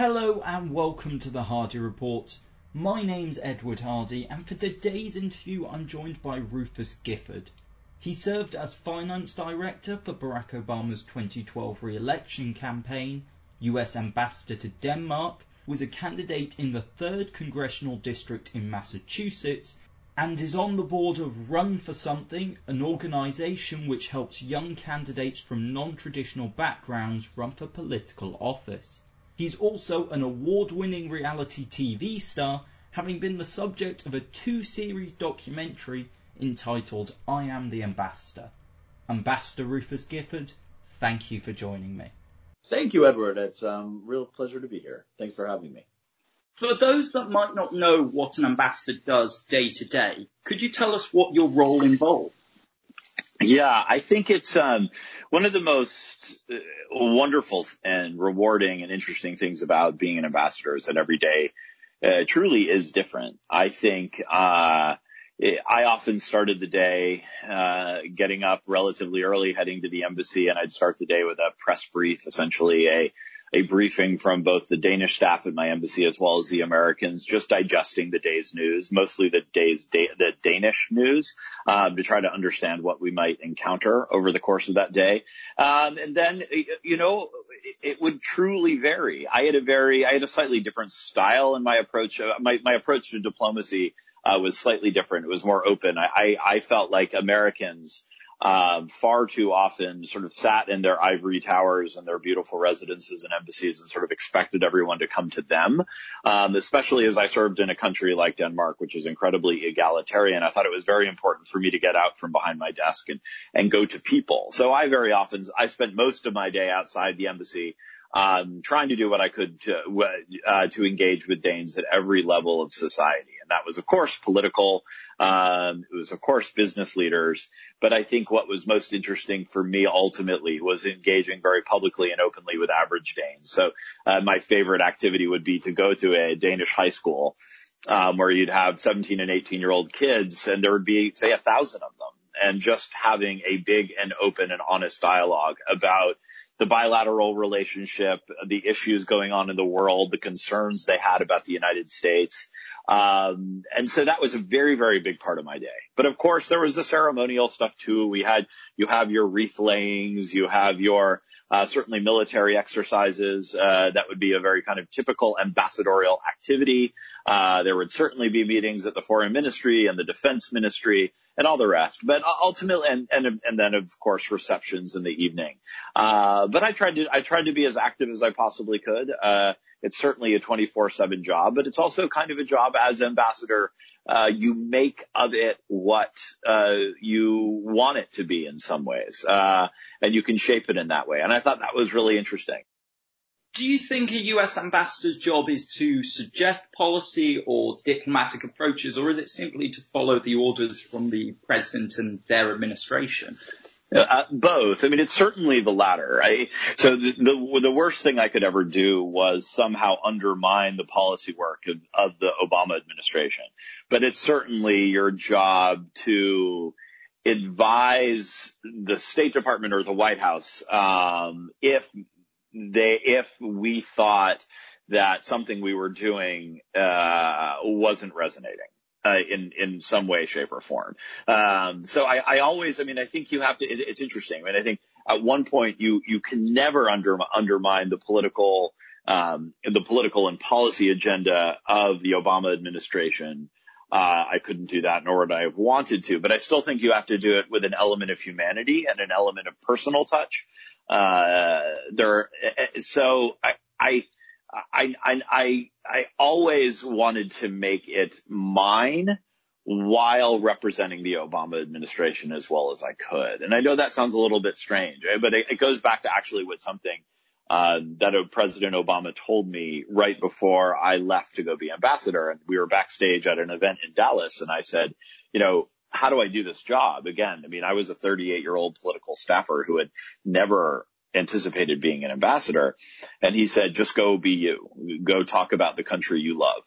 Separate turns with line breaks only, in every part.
Hello and welcome to the Hardy Report. My name's Edward Hardy, and for today's interview, I'm joined by Rufus Gifford. He served as finance director for Barack Obama's 2012 re election campaign, US ambassador to Denmark, was a candidate in the 3rd Congressional District in Massachusetts, and is on the board of Run for Something, an organisation which helps young candidates from non traditional backgrounds run for political office. He's also an award winning reality TV star, having been the subject of a two series documentary entitled I Am the Ambassador. Ambassador Rufus Gifford, thank you for joining me.
Thank you, Edward. It's a um, real pleasure to be here. Thanks for having me.
For those that might not know what an ambassador does day to day, could you tell us what your role involves?
Yeah, I think it's um, one of the most uh, wonderful and rewarding and interesting things about being an ambassador is that every day uh, truly is different. I think uh, I often started the day uh, getting up relatively early, heading to the embassy, and I'd start the day with a press brief, essentially a a briefing from both the Danish staff at my embassy as well as the Americans, just digesting the day's news, mostly the day's da- the Danish news, um, to try to understand what we might encounter over the course of that day. Um, and then, you know, it, would truly vary. I had a very, I had a slightly different style in my approach. Uh, my my approach to diplomacy uh, was slightly different. It was more open. I I, I felt like Americans um, far too often sort of sat in their ivory towers and their beautiful residences and embassies and sort of expected everyone to come to them. Um, especially as I served in a country like Denmark, which is incredibly egalitarian. I thought it was very important for me to get out from behind my desk and, and go to people. So I very often, I spent most of my day outside the embassy um, trying to do what I could to, uh, to engage with Danes at every level of society. That was, of course, political. Um, it was, of course, business leaders. But I think what was most interesting for me ultimately was engaging very publicly and openly with average Danes. So uh, my favorite activity would be to go to a Danish high school um, where you'd have 17 and 18 year old kids and there would be, say, a thousand of them and just having a big and open and honest dialogue about the bilateral relationship, the issues going on in the world, the concerns they had about the United States. Um, and so that was a very, very big part of my day. But of course, there was the ceremonial stuff too. We had, you have your wreath layings, you have your, uh, certainly military exercises. Uh, that would be a very kind of typical ambassadorial activity. Uh, there would certainly be meetings at the foreign ministry and the defense ministry and all the rest. But ultimately, and and and then of course receptions in the evening. Uh, but I tried to I tried to be as active as I possibly could. Uh, it's certainly a 24/7 job, but it's also kind of a job as ambassador. Uh, you make of it what uh, you want it to be in some ways, uh, and you can shape it in that way. And I thought that was really interesting.
Do you think a US ambassador's job is to suggest policy or diplomatic approaches, or is it simply to follow the orders from the president and their administration?
Uh, both. I mean, it's certainly the latter. I, so the, the, the worst thing I could ever do was somehow undermine the policy work of, of the Obama administration. But it's certainly your job to advise the State Department or the White House um, if they if we thought that something we were doing uh, wasn't resonating uh, in in some way, shape, or form. Um, so I, I always, I mean, I think you have to. It, it's interesting. I mean, I think at one point you you can never under, undermine the political um, the political and policy agenda of the Obama administration. Uh, I couldn't do that, nor would I have wanted to. But I still think you have to do it with an element of humanity and an element of personal touch. Uh, there, so I, I I, I, I, I always wanted to make it mine while representing the Obama administration as well as I could. And I know that sounds a little bit strange, right? but it, it, goes back to actually what something uh, that President Obama told me right before I left to go be ambassador. And we were backstage at an event in Dallas, and I said, you know, how do I do this job? Again, I mean, I was a 38 year old political staffer who had never anticipated being an ambassador. And he said, just go be you. Go talk about the country you love.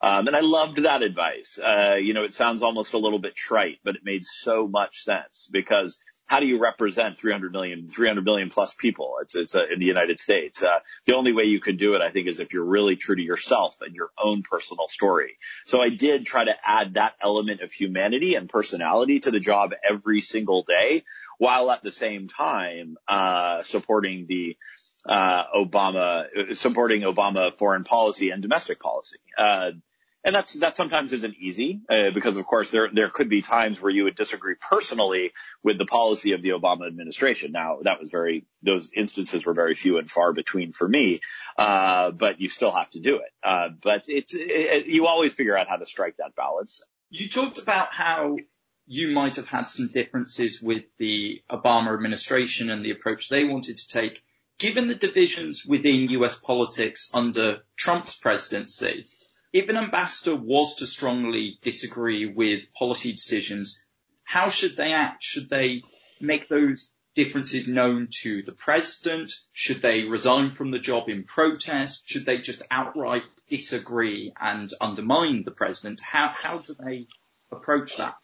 Um, and I loved that advice. Uh, you know, it sounds almost a little bit trite, but it made so much sense because how do you represent 300 million, 300 million plus people? It's, it's uh, in the United States. Uh, the only way you could do it, I think, is if you're really true to yourself and your own personal story. So I did try to add that element of humanity and personality to the job every single day, while at the same time, uh, supporting the, uh, Obama, supporting Obama foreign policy and domestic policy. Uh, and that's that sometimes isn't easy uh, because of course there there could be times where you would disagree personally with the policy of the Obama administration. Now that was very those instances were very few and far between for me, uh, but you still have to do it. Uh, but it's it, you always figure out how to strike that balance.
You talked about how you might have had some differences with the Obama administration and the approach they wanted to take. Given the divisions within US politics under Trump's presidency, if an ambassador was to strongly disagree with policy decisions, how should they act? Should they make those differences known to the president? Should they resign from the job in protest? Should they just outright disagree and undermine the president? How, how do they approach that?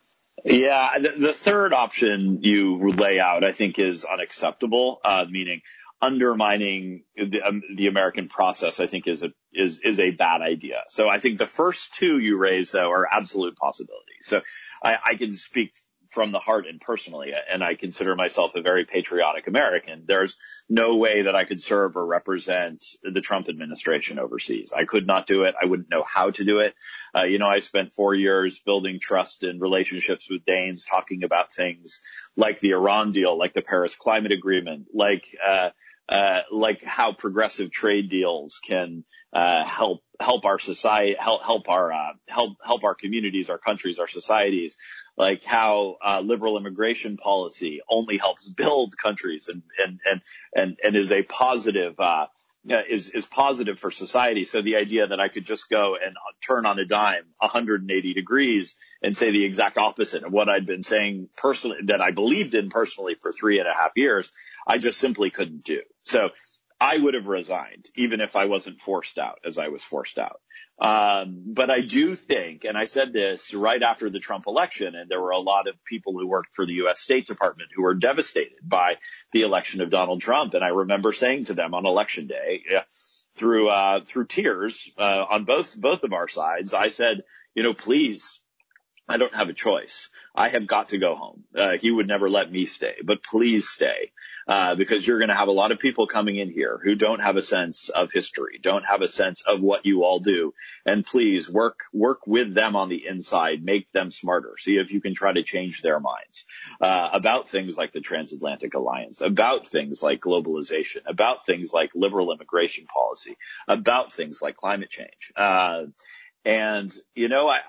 Yeah, the, the third option you lay out, I think, is unacceptable. Uh, meaning, undermining the, um, the American process, I think is a, is, is a bad idea. So I think the first two you raise though are absolute possibilities. So I, I can speak from the heart and personally, and I consider myself a very patriotic American. There's no way that I could serve or represent the Trump administration overseas. I could not do it. I wouldn't know how to do it. Uh, you know, I spent four years building trust and relationships with Danes, talking about things like the Iran deal, like the Paris Climate Agreement, like uh, uh, like how progressive trade deals can uh, help help our society, help help our uh, help help our communities, our countries, our societies. Like how uh, liberal immigration policy only helps build countries and and and and, and is a positive. Uh, is is positive for society. So the idea that I could just go and turn on a dime 180 degrees and say the exact opposite of what I'd been saying personally that I believed in personally for three and a half years I just simply couldn't do. So I would have resigned even if I wasn't forced out as I was forced out. Um, but I do think, and I said this right after the Trump election, and there were a lot of people who worked for the U.S. State Department who were devastated by the election of Donald Trump. And I remember saying to them on election day, yeah, through, uh, through tears, uh, on both, both of our sides, I said, you know, please, I don't have a choice. I have got to go home. Uh, he would never let me stay, but please stay. Uh, because you're going to have a lot of people coming in here who don't have a sense of history, don't have a sense of what you all do. And please work, work with them on the inside, make them smarter. See if you can try to change their minds, uh, about things like the transatlantic alliance, about things like globalization, about things like liberal immigration policy, about things like climate change. Uh, and you know, I,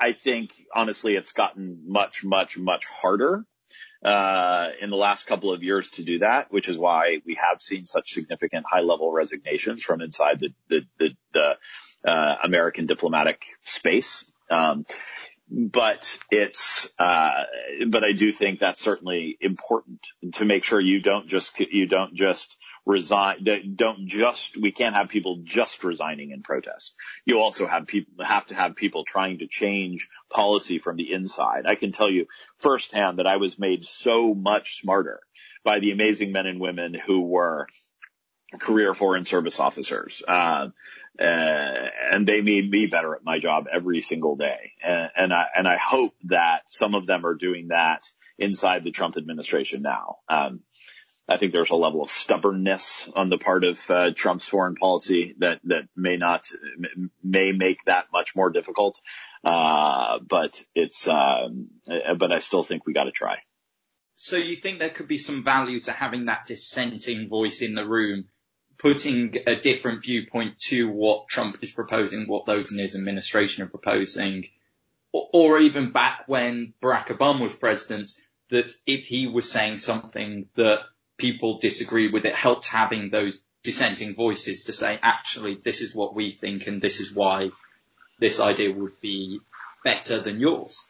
I think honestly it's gotten much, much, much harder uh, in the last couple of years to do that, which is why we have seen such significant high level resignations from inside the, the, the, the uh, American diplomatic space. Um, but it's, uh, but I do think that's certainly important to make sure you don't just, you don't just resign, don't just, we can't have people just resigning in protest. You also have people, have to have people trying to change policy from the inside. I can tell you firsthand that I was made so much smarter by the amazing men and women who were career foreign service officers. Uh, uh, and they made me better at my job every single day. And, and I, and I hope that some of them are doing that inside the Trump administration now. Um, I think there's a level of stubbornness on the part of uh, Trump's foreign policy that that may not may make that much more difficult. Uh, but it's um, but I still think we got to try.
So you think there could be some value to having that dissenting voice in the room, putting a different viewpoint to what Trump is proposing, what those in his administration are proposing, or, or even back when Barack Obama was president, that if he was saying something that people disagree with it helped having those dissenting voices to say, actually, this is what we think and this is why this idea would be better than yours.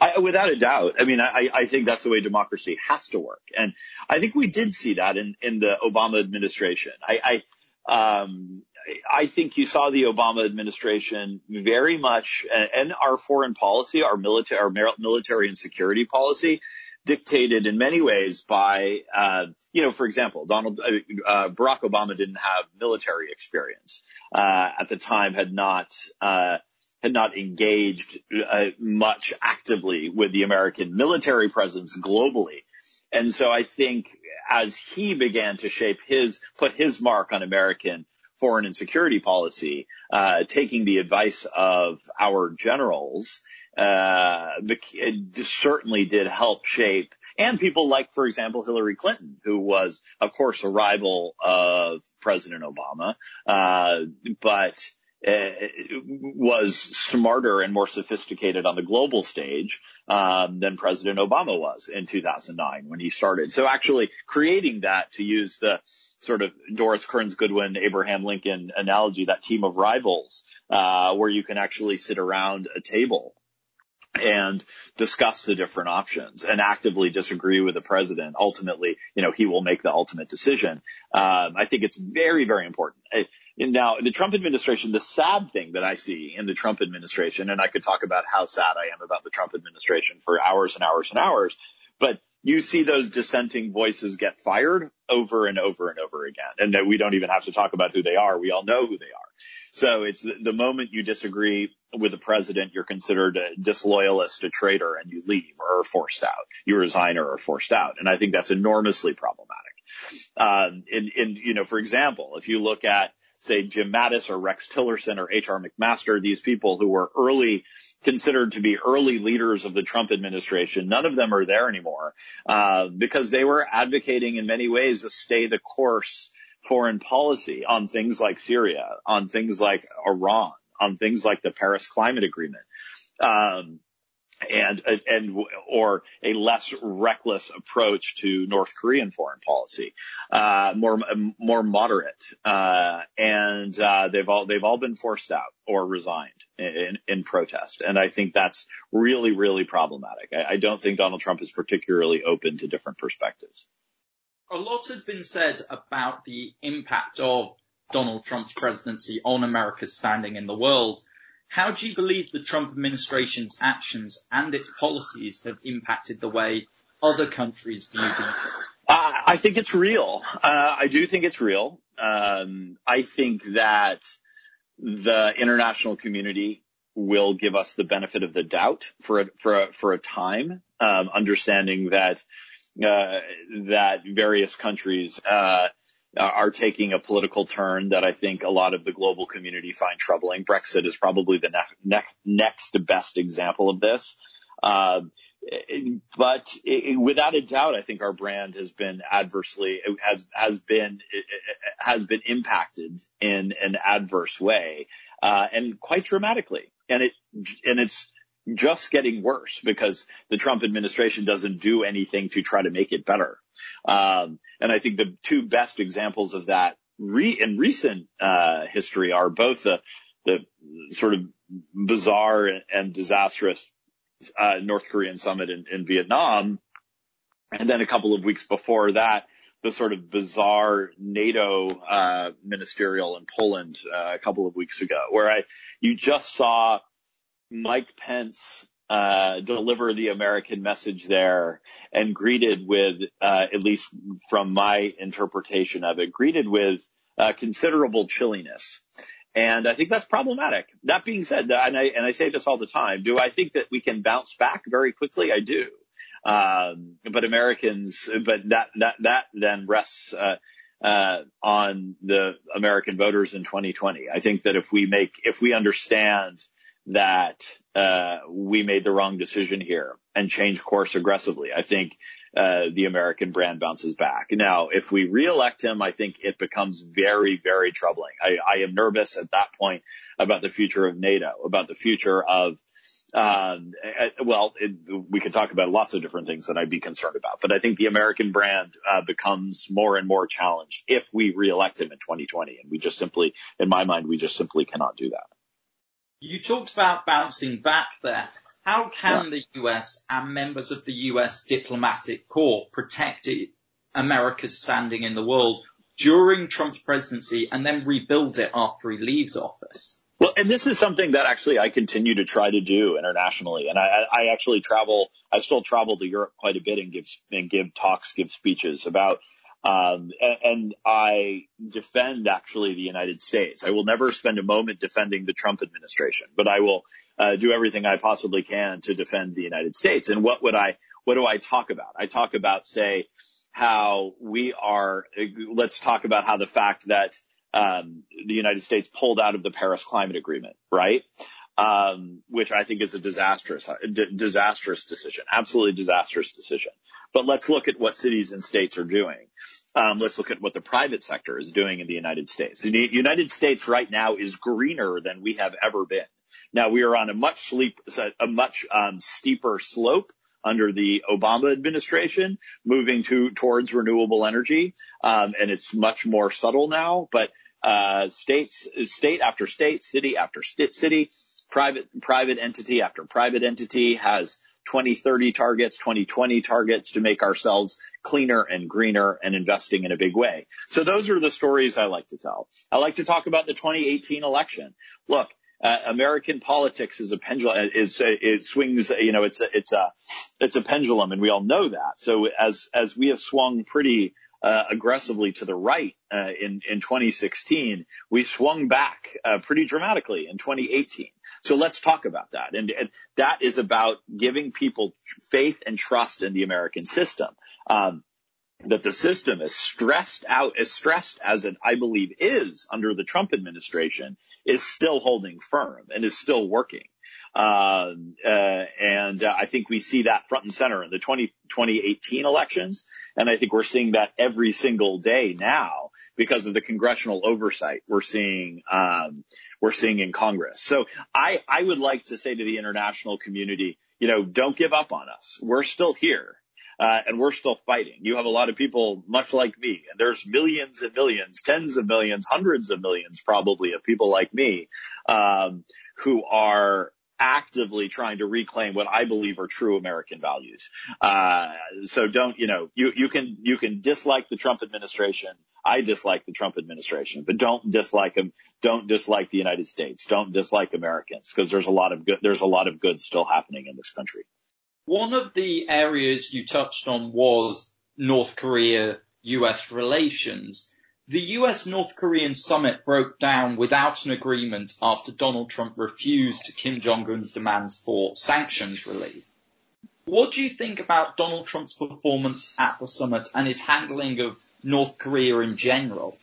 I, without a doubt. I mean, I, I think that's the way democracy has to work. And I think we did see that in, in the Obama administration. I, I, um, I think you saw the Obama administration very much, and our foreign policy, our military, our military and security policy, dictated in many ways by, uh, you know, for example, Donald, uh, uh Barack Obama didn't have military experience, uh, at the time had not, uh, had not engaged uh, much actively with the American military presence globally. And so I think as he began to shape his, put his mark on American foreign and security policy, uh, taking the advice of our generals, uh, it certainly did help shape and people like, for example, Hillary Clinton, who was, of course, a rival of President Obama, uh, but uh, was smarter and more sophisticated on the global stage um, than President Obama was in 2009 when he started. So actually creating that, to use the sort of Doris Kearns Goodwin, Abraham Lincoln analogy, that team of rivals, uh, where you can actually sit around a table and discuss the different options and actively disagree with the president. Ultimately, you know, he will make the ultimate decision. Um, I think it's very, very important. now, the Trump administration, the sad thing that I see in the Trump administration, and I could talk about how sad I am about the Trump administration for hours and hours and hours, but you see those dissenting voices get fired over and over and over again. And we don't even have to talk about who they are. We all know who they are. So it's the moment you disagree with the president, you're considered a disloyalist, a traitor, and you leave or are forced out. You resign or are forced out. And I think that's enormously problematic. Um, in, in, you know, for example, if you look at, say, Jim Mattis or Rex Tillerson or H.R. McMaster, these people who were early, considered to be early leaders of the Trump administration, none of them are there anymore, uh, because they were advocating in many ways a stay the course foreign policy on things like Syria, on things like Iran, on things like the Paris Climate Agreement. Um, and and or a less reckless approach to North Korean foreign policy, uh, more more moderate, uh, and uh, they've all they've all been forced out or resigned in, in protest, and I think that's really really problematic. I, I don't think Donald Trump is particularly open to different perspectives
a lot has been said about the impact of Donald Trump's presidency on America's standing in the world. How do you believe the Trump administration's actions and its policies have impacted the way other countries view the
uh, I think it's real. Uh, I do think it's real. Um, I think that the international community will give us the benefit of the doubt for a, for a, for a time, um, understanding that uh, that various countries uh, are taking a political turn that I think a lot of the global community find troubling. Brexit is probably the ne- ne- next best example of this. Uh, but it, without a doubt, I think our brand has been adversely has has been has been impacted in an adverse way, uh, and quite dramatically. And it and it's just getting worse because the Trump administration doesn't do anything to try to make it better. Um, and I think the two best examples of that re- in recent uh, history are both the, the sort of bizarre and disastrous uh, North Korean summit in, in, Vietnam, and then a couple of weeks before that, the sort of bizarre NATO uh, ministerial in Poland uh, a couple of weeks ago, where I you just saw Mike Pence uh, deliver the American message there and greeted with, uh, at least from my interpretation of it, greeted with uh, considerable chilliness. And I think that's problematic. That being said, and I, and I say this all the time, do I think that we can bounce back very quickly? I do. Um, but Americans, but that, that, that then rests, uh, uh, on the American voters in 2020. I think that if we make, if we understand that uh, we made the wrong decision here and change course aggressively. I think uh, the American brand bounces back. Now, if we reelect him, I think it becomes very, very troubling. I, I am nervous at that point about the future of NATO, about the future of um, uh, well, it, we could talk about lots of different things that I'd be concerned about, but I think the American brand uh, becomes more and more challenged if we reelect him in 2020, and we just simply, in my mind, we just simply cannot do that.
You talked about bouncing back there. How can yeah. the US and members of the US diplomatic corps protect America's standing in the world during Trump's presidency and then rebuild it after he leaves office?
Well, and this is something that actually I continue to try to do internationally. And I, I actually travel, I still travel to Europe quite a bit and give, and give talks, give speeches about, um, and, I defend actually the United States. I will never spend a moment defending the Trump administration, but I will uh, do everything I possibly can to defend the United States. And what would I, what do I talk about? I talk about, say, how we are, let's talk about how the fact that um, the United States pulled out of the Paris Climate Agreement, right? Um, which I think is a disastrous, d- disastrous decision, absolutely disastrous decision. But let's look at what cities and states are doing. Um, let's look at what the private sector is doing in the United States. The United States right now is greener than we have ever been. Now we are on a much sleep, a much um, steeper slope under the Obama administration, moving to towards renewable energy, um, and it's much more subtle now. But uh, states, state after state, city after city, private, private entity after private entity has 2030 targets, 2020 targets to make ourselves cleaner and greener and investing in a big way. So those are the stories I like to tell. I like to talk about the 2018 election. Look, uh, American politics is a pendulum, is, it swings, you know, it's a, it's a, it's a pendulum and we all know that. So as, as we have swung pretty uh, aggressively to the right uh, in in 2016, we swung back uh, pretty dramatically in 2018. So let's talk about that. And, and, that is about giving people faith and trust in the American system. Um, that the system is stressed out, as stressed as it, I believe, is under the Trump administration, is still holding firm and is still working. Uh, uh, and uh, I think we see that front and center in the 20, 2018 elections. And I think we're seeing that every single day now because of the congressional oversight we're seeing, um, we're seeing in Congress. So I, I would like to say to the international community, you know, don't give up on us. We're still here. Uh, and we're still fighting. You have a lot of people much like me, and there's millions and millions, tens of millions, hundreds of millions probably of people like me, um, who are actively trying to reclaim what I believe are true American values. Uh, so don't, you know, you, you can, you can dislike the Trump administration. I dislike the Trump administration, but don't dislike them. Don't dislike the United States. Don't dislike Americans because there's a lot of good, there's a lot of good still happening in this country.
One of the areas you touched on was North Korea US relations. The US North Korean summit broke down without an agreement after Donald Trump refused Kim Jong-un's demands for sanctions relief. What do you think about Donald Trump's performance at the summit and his handling of North Korea in general?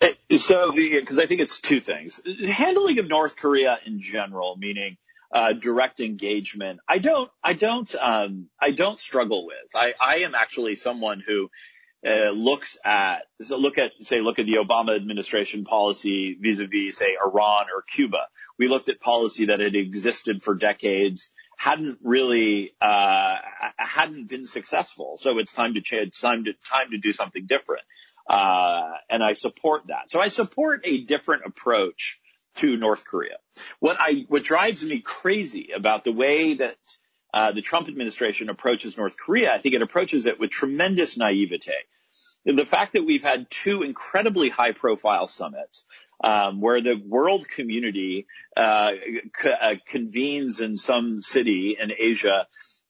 Uh, so, because I think it's two things. Handling of North Korea in general, meaning uh, direct engagement, I don't, I don't, um, I don't struggle with. I, I am actually someone who uh, looks at so look at say look at the Obama administration policy vis-a-vis say Iran or Cuba. We looked at policy that had existed for decades, hadn't really uh, hadn't been successful. So it's time to change, time to time to do something different. Uh, and I support that. So I support a different approach to North Korea. What I what drives me crazy about the way that uh, the Trump administration approaches North Korea, I think it approaches it with tremendous naivete. The fact that we've had two incredibly high profile summits, um, where the world community uh, c- uh, convenes in some city in Asia,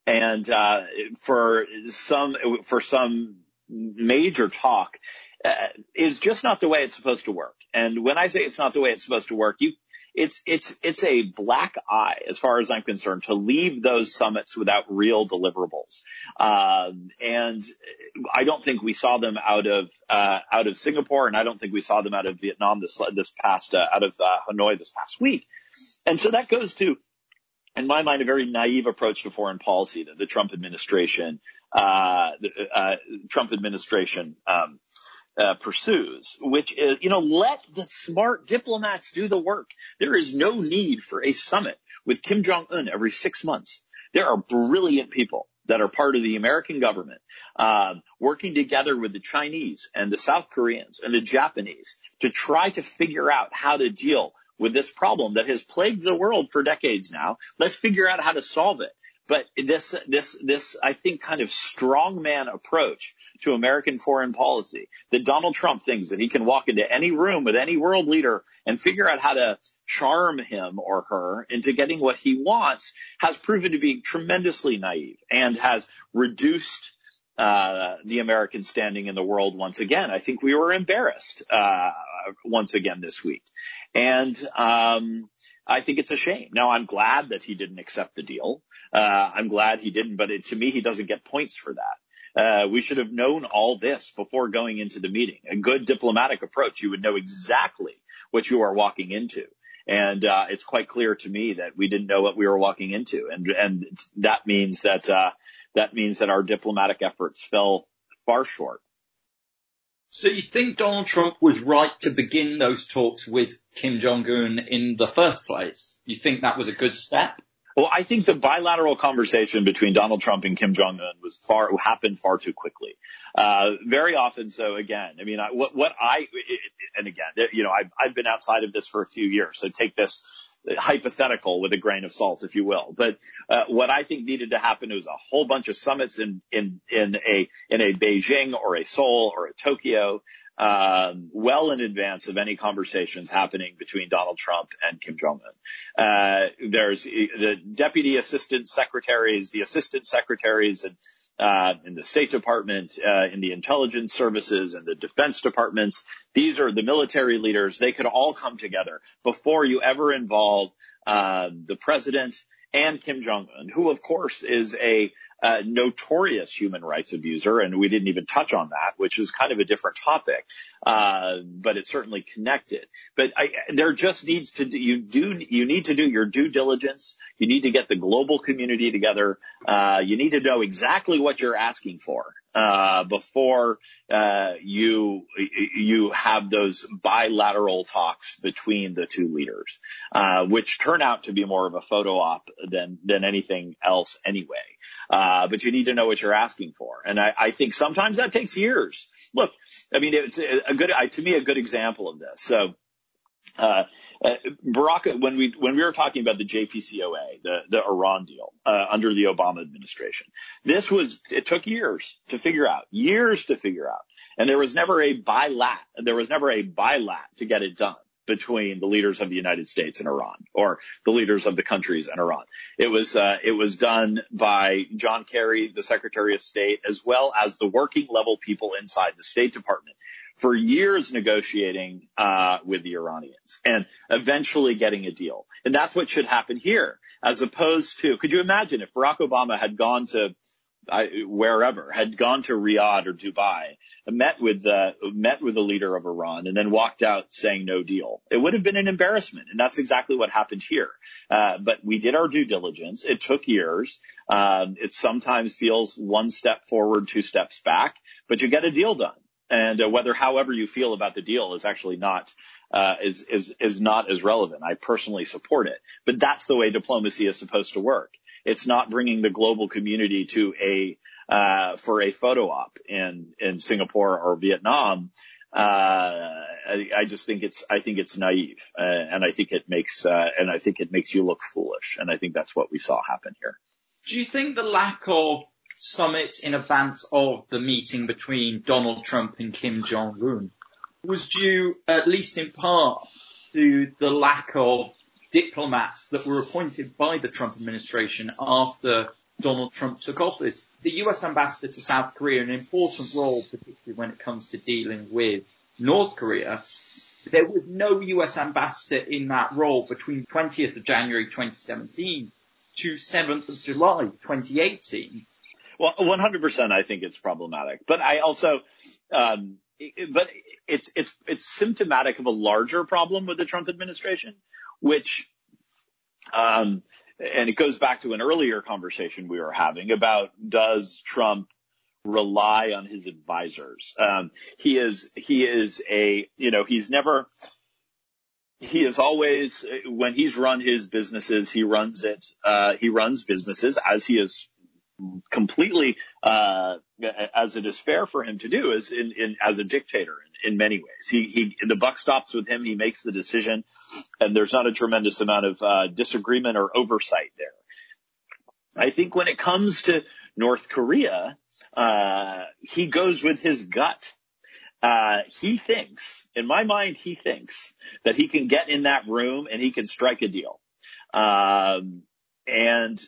and uh, for some for some major talk, uh, is just not the way it's supposed to work. And when I say it's not the way it's supposed to work, you it's it's it's a black eye as far as I'm concerned to leave those summits without real deliverables. Um, and I don't think we saw them out of uh, out of Singapore, and I don't think we saw them out of Vietnam this this past uh, out of uh, Hanoi this past week. And so that goes to in my mind, a very naive approach to foreign policy that the Trump administration, uh, the, uh, Trump administration, um, uh, pursues, which is, you know, let the smart diplomats do the work. There is no need for a summit with Kim Jong-un every six months. There are brilliant people that are part of the American government, um, working together with the Chinese and the South Koreans and the Japanese to try to figure out how to deal with this problem that has plagued the world for decades now. Let's figure out how to solve it But this, this, this, I think kind of strongman approach to American foreign policy that Donald Trump thinks that he can walk into any room with any world leader and figure out how to charm him or her into getting what he wants has proven to be tremendously naive and has reduced uh, the American standing in the world once again. I think we were embarrassed uh, once again this week, and um, I think it's a shame. Now I'm glad that he didn't accept the deal. Uh, I'm glad he didn't, but it, to me, he doesn't get points for that. Uh, we should have known all this before going into the meeting. A good diplomatic approach, you would know exactly what you are walking into. And uh, it's quite clear to me that we didn't know what we were walking into, and and that means that uh, that means that our diplomatic efforts fell far short.
So you think Donald Trump was right to begin those talks with Kim Jong Un in the first place? You think that was a good step?
Well, I think the bilateral conversation between Donald Trump and Kim Jong Un was far happened far too quickly. Uh, very often so. Again, I mean, I, what what I and again, you know, I've I've been outside of this for a few years, so take this hypothetical with a grain of salt, if you will. But uh, what I think needed to happen was a whole bunch of summits in in in a in a Beijing or a Seoul or a Tokyo um, well in advance of any conversations happening between Donald Trump and Kim Jong Un. Uh, there's the deputy assistant secretaries, the assistant secretaries, and uh, in the State Department, uh, in the intelligence services and the defense departments. These are the military leaders. They could all come together before you ever involve uh, the president and Kim Jong Un, who of course is a uh, notorious human rights abuser, and we didn't even touch on that, which is kind of a different topic, uh, but it's certainly connected. But I, there just needs to you do you need to do your due diligence. You need to get the global community together. Uh, you need to know exactly what you're asking for uh, before uh, you you have those bilateral talks between the two leaders, uh, which turn out to be more of a photo op than than anything else anyway. Uh, but you need to know what you're asking for. And I, I think sometimes that takes years. Look, I mean, it's a good, to me, a good example of this. So, uh, uh, Barack, when we when we were talking about the JCPOA, the the Iran deal uh, under the Obama administration, this was it took years to figure out, years to figure out, and there was never a bilat, there was never a bilat to get it done between the leaders of the United States and Iran, or the leaders of the countries and Iran. It was uh, it was done by John Kerry, the Secretary of State, as well as the working level people inside the State Department for years negotiating uh, with the Iranians and eventually getting a deal. And that's what should happen here, as opposed to. Could you imagine if Barack Obama had gone to I, wherever, had gone to Riyadh or Dubai, met with the met with the leader of Iran, and then walked out saying no deal. It would have been an embarrassment, and that's exactly what happened here. Uh, but we did our due diligence. It took years. Um, it sometimes feels one step forward, two steps back, but you get a deal done. And uh, whether, however you feel about the deal, is actually not uh, is is is not as relevant. I personally support it, but that's the way diplomacy is supposed to work. It's not bringing the global community to a uh, for a photo op in in Singapore or Vietnam. Uh, I, I, just think it's I think it's naive, uh, and I think it makes uh, and I think it makes you look foolish, and I think that's what we saw happen here.
Do you think the lack of summits in advance of the meeting between Donald Trump and Kim Jong Un was due, at least in part, to the lack of diplomats that were appointed by the Trump administration after Donald Trump took office. The US ambassador to South Korea, an important role, particularly when it comes to dealing with North Korea. There was no US ambassador in that role between 20th of January 2017 to 7th of July 2018.
Well, 100% I think it's problematic, but I also, um, but it's it's it's symptomatic of a larger problem with the Trump administration, which, um, and it goes back to an earlier conversation we were having about does Trump rely on his advisors? Um, he is he is a you know he's never he is always when he's run his businesses he runs it uh, he runs businesses as he is completely uh, as it is fair for him to do is in, in as a dictator in, in, many ways. He, he the buck stops with him. He makes the decision, and there's not a tremendous amount of uh, disagreement or oversight there. I think when it comes to North Korea, uh, he goes with his gut. Uh, he thinks, in my mind, he thinks that he can get in that room and he can strike a deal. Um, and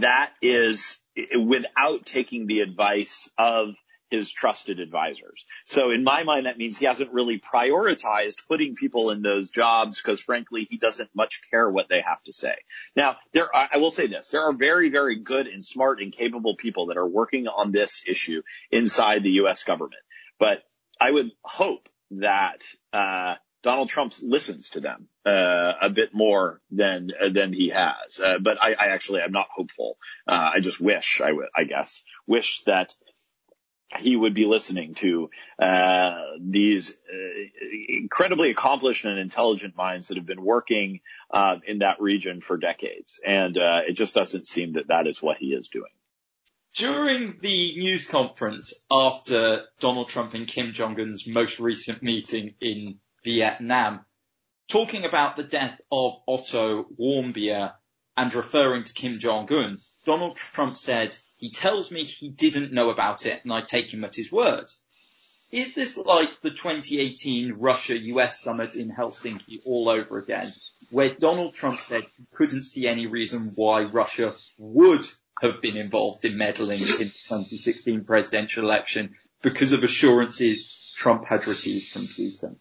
that is without taking the advice of his trusted advisors. So in my mind, that means he hasn't really prioritized putting people in those jobs because frankly, he doesn't much care what they have to say. Now, there, are, I will say this, there are very, very good and smart and capable people that are working on this issue inside the U.S. government. But I would hope that, uh, Donald Trump listens to them uh, a bit more than than he has. Uh, but I, I actually am not hopeful. Uh, I just wish I would. I guess wish that he would be listening to uh, these uh, incredibly accomplished and intelligent minds that have been working uh, in that region for decades, and uh, it just doesn't seem that that is what he is doing.
During the news conference after Donald Trump and Kim Jong Un's most recent meeting in Vietnam, talking about the death of Otto Warmbier and referring to Kim Jong Un, Donald Trump said he tells me he didn't know about it and I take him at his word. Is this like the 2018 Russia-US summit in Helsinki all over again, where Donald Trump said he couldn't see any reason why Russia would have been involved in meddling in the 2016 presidential election because of assurances Trump had received from Putin?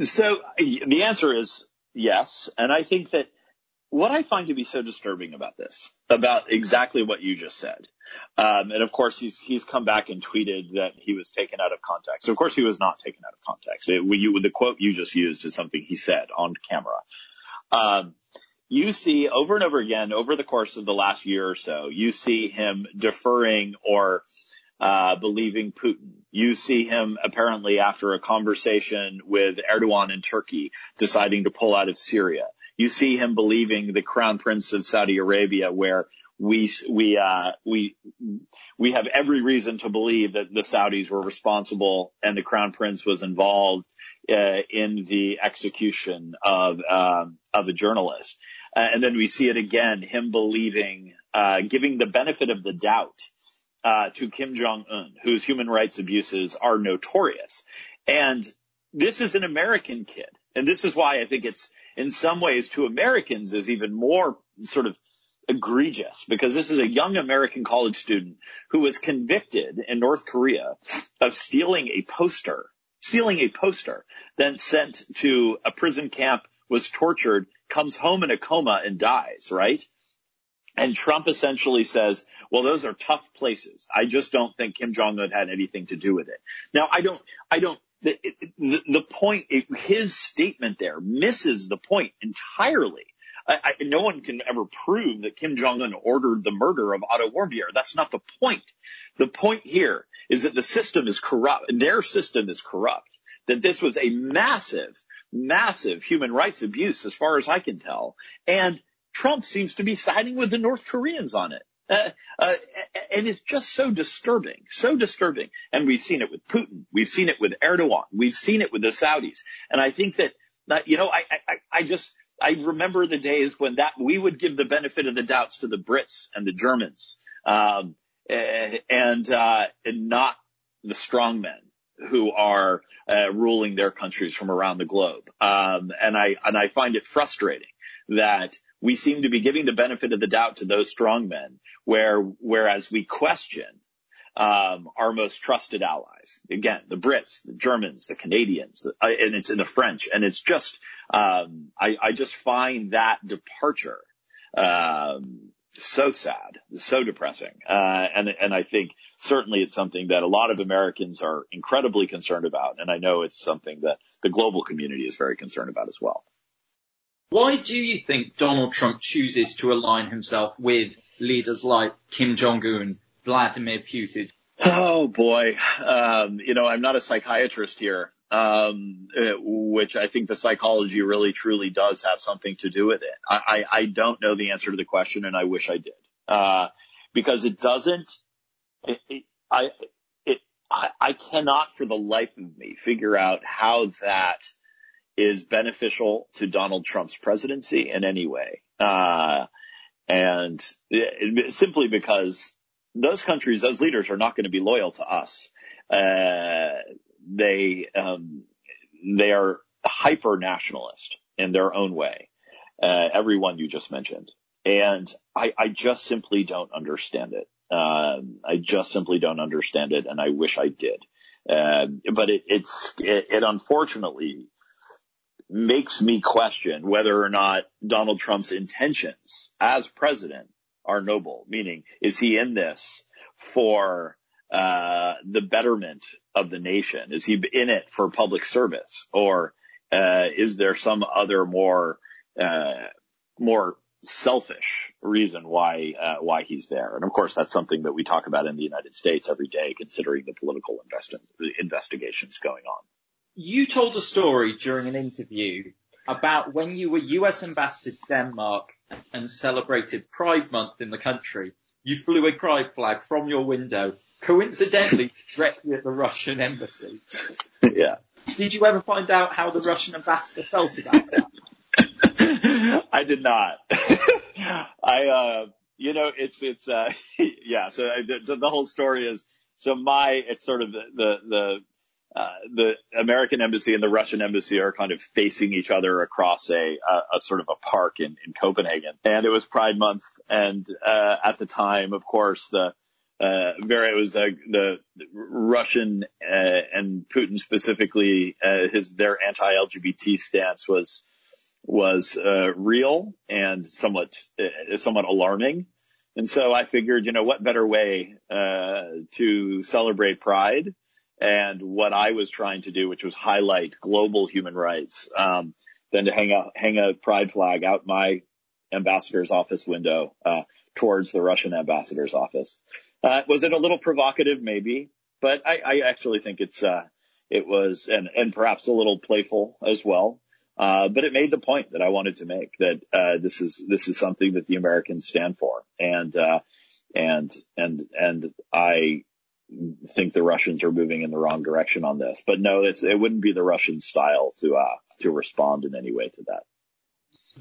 So the answer is yes. And I think that what I find to be so disturbing about this, about exactly what you just said, um, and of course he's he's come back and tweeted that he was taken out of context. Of course he was not taken out of context. It, you, the quote you just used is something he said on camera. Um, you see over and over again over the course of the last year or so, you see him deferring or uh, believing Putin. You see him apparently after a conversation with Erdogan in Turkey deciding to pull out of Syria. You see him believing the crown prince of Saudi Arabia where we, we, uh, we, we have every reason to believe that the Saudis were responsible and the crown prince was involved uh, in the execution of, um, of a journalist. Uh, and then we see it again, him believing, uh, giving the benefit of the doubt, uh, to Kim Jong-un, whose human rights abuses are notorious. And this is an American kid. And this is why I think it's, in some ways to Americans is even more sort of egregious because this is a young American college student who was convicted in North Korea of stealing a poster, stealing a poster, then sent to a prison camp, was tortured, comes home in a coma and dies, right? And Trump essentially says, well, those are tough places. I just don't think Kim Jong-un had anything to do with it. Now, I don't, I don't the, the, the point, his statement there misses the point entirely. I, I, no one can ever prove that Kim Jong-un ordered the murder of Otto Warmbier. That's not the point. The point here is that the system is corrupt. Their system is corrupt. That this was a massive, massive human rights abuse as far as I can tell. And Trump seems to be siding with the North Koreans on it. Uh, uh, and it's just so disturbing, so disturbing. And we've seen it with Putin. We've seen it with Erdogan. We've seen it with the Saudis. And I think that, that you know, I, I, I just, I remember the days when that we would give the benefit of the doubts to the Brits and the Germans, um, and, uh, and not the strong men who are uh, ruling their countries from around the globe. Um, and I and I find it frustrating that we seem to be giving the benefit of the doubt to those strong men, where whereas we question um, our most trusted allies. Again, the Brits, the Germans, the Canadians, the, uh, and it's in the French, and it's just um, I, I, just find that departure um, so sad, so depressing, uh, and and I think certainly it's something that a lot of Americans are incredibly concerned about, and I know it's something that the global community is very concerned about as well.
Why do you think Donald Trump chooses to align himself with leaders like Kim Jong-un, Vladimir Putin?
Oh boy. Um, you know, I'm not a psychiatrist here, um, uh, which I think the psychology really truly does have something to do with it. I, I, I don't know the answer to the question and I wish I did. Uh, because it doesn't, it, it, I, it, I, I cannot for the life of me figure out how that is beneficial to Donald Trump's presidency in any way. Uh, And it, simply because those countries, those leaders are not going to be loyal to us. Uh, they, um, they are hyper nationalist in their own way. Uh, everyone you just mentioned. And I, I just simply don't understand it. Um, I just simply don't understand it, and I wish I did. Uh, but it, it's it, it unfortunately makes me question whether or not Donald Trump's intentions as president are noble. Meaning, is he in this for uh, the betterment of the nation? Is he in it for public service, or uh, is there some other more uh, more selfish reason why uh, why he's there. And of course, that's something that we talk about in the United States every day, considering the political invest- investigations going on.
You told a story during an interview about when you were U.S. ambassador to Denmark and celebrated Pride Month in the country. You flew a pride flag from your window, coincidentally directly at the Russian embassy.
Yeah.
Did you ever find out how the Russian ambassador felt about that?
I did not. I, uh, you know, it's, it's, uh, yeah, so the, the whole story is, so my, it's sort of the, the, the, uh, the American embassy and the Russian embassy are kind of facing each other across a, a, a sort of a park in, in Copenhagen. And it was Pride Month. And, uh, at the time, of course, the, uh, very, it was the, the Russian, uh, and Putin specifically, uh, his, their anti-LGBT stance was, was uh, real and somewhat uh, somewhat alarming. And so I figured, you know, what better way uh, to celebrate Pride and what I was trying to do, which was highlight global human rights, um, than to hang a hang a Pride flag out my ambassador's office window uh, towards the Russian ambassador's office. Uh, was it a little provocative? Maybe, but I, I actually think it's uh, it was and and perhaps a little playful as well. Uh, but it made the point that I wanted to make that, uh, this is, this is something that the Americans stand for. And, uh, and, and, and I think the Russians are moving in the wrong direction on this, but no, it's, it wouldn't be the Russian style to, uh, to respond in any way to that.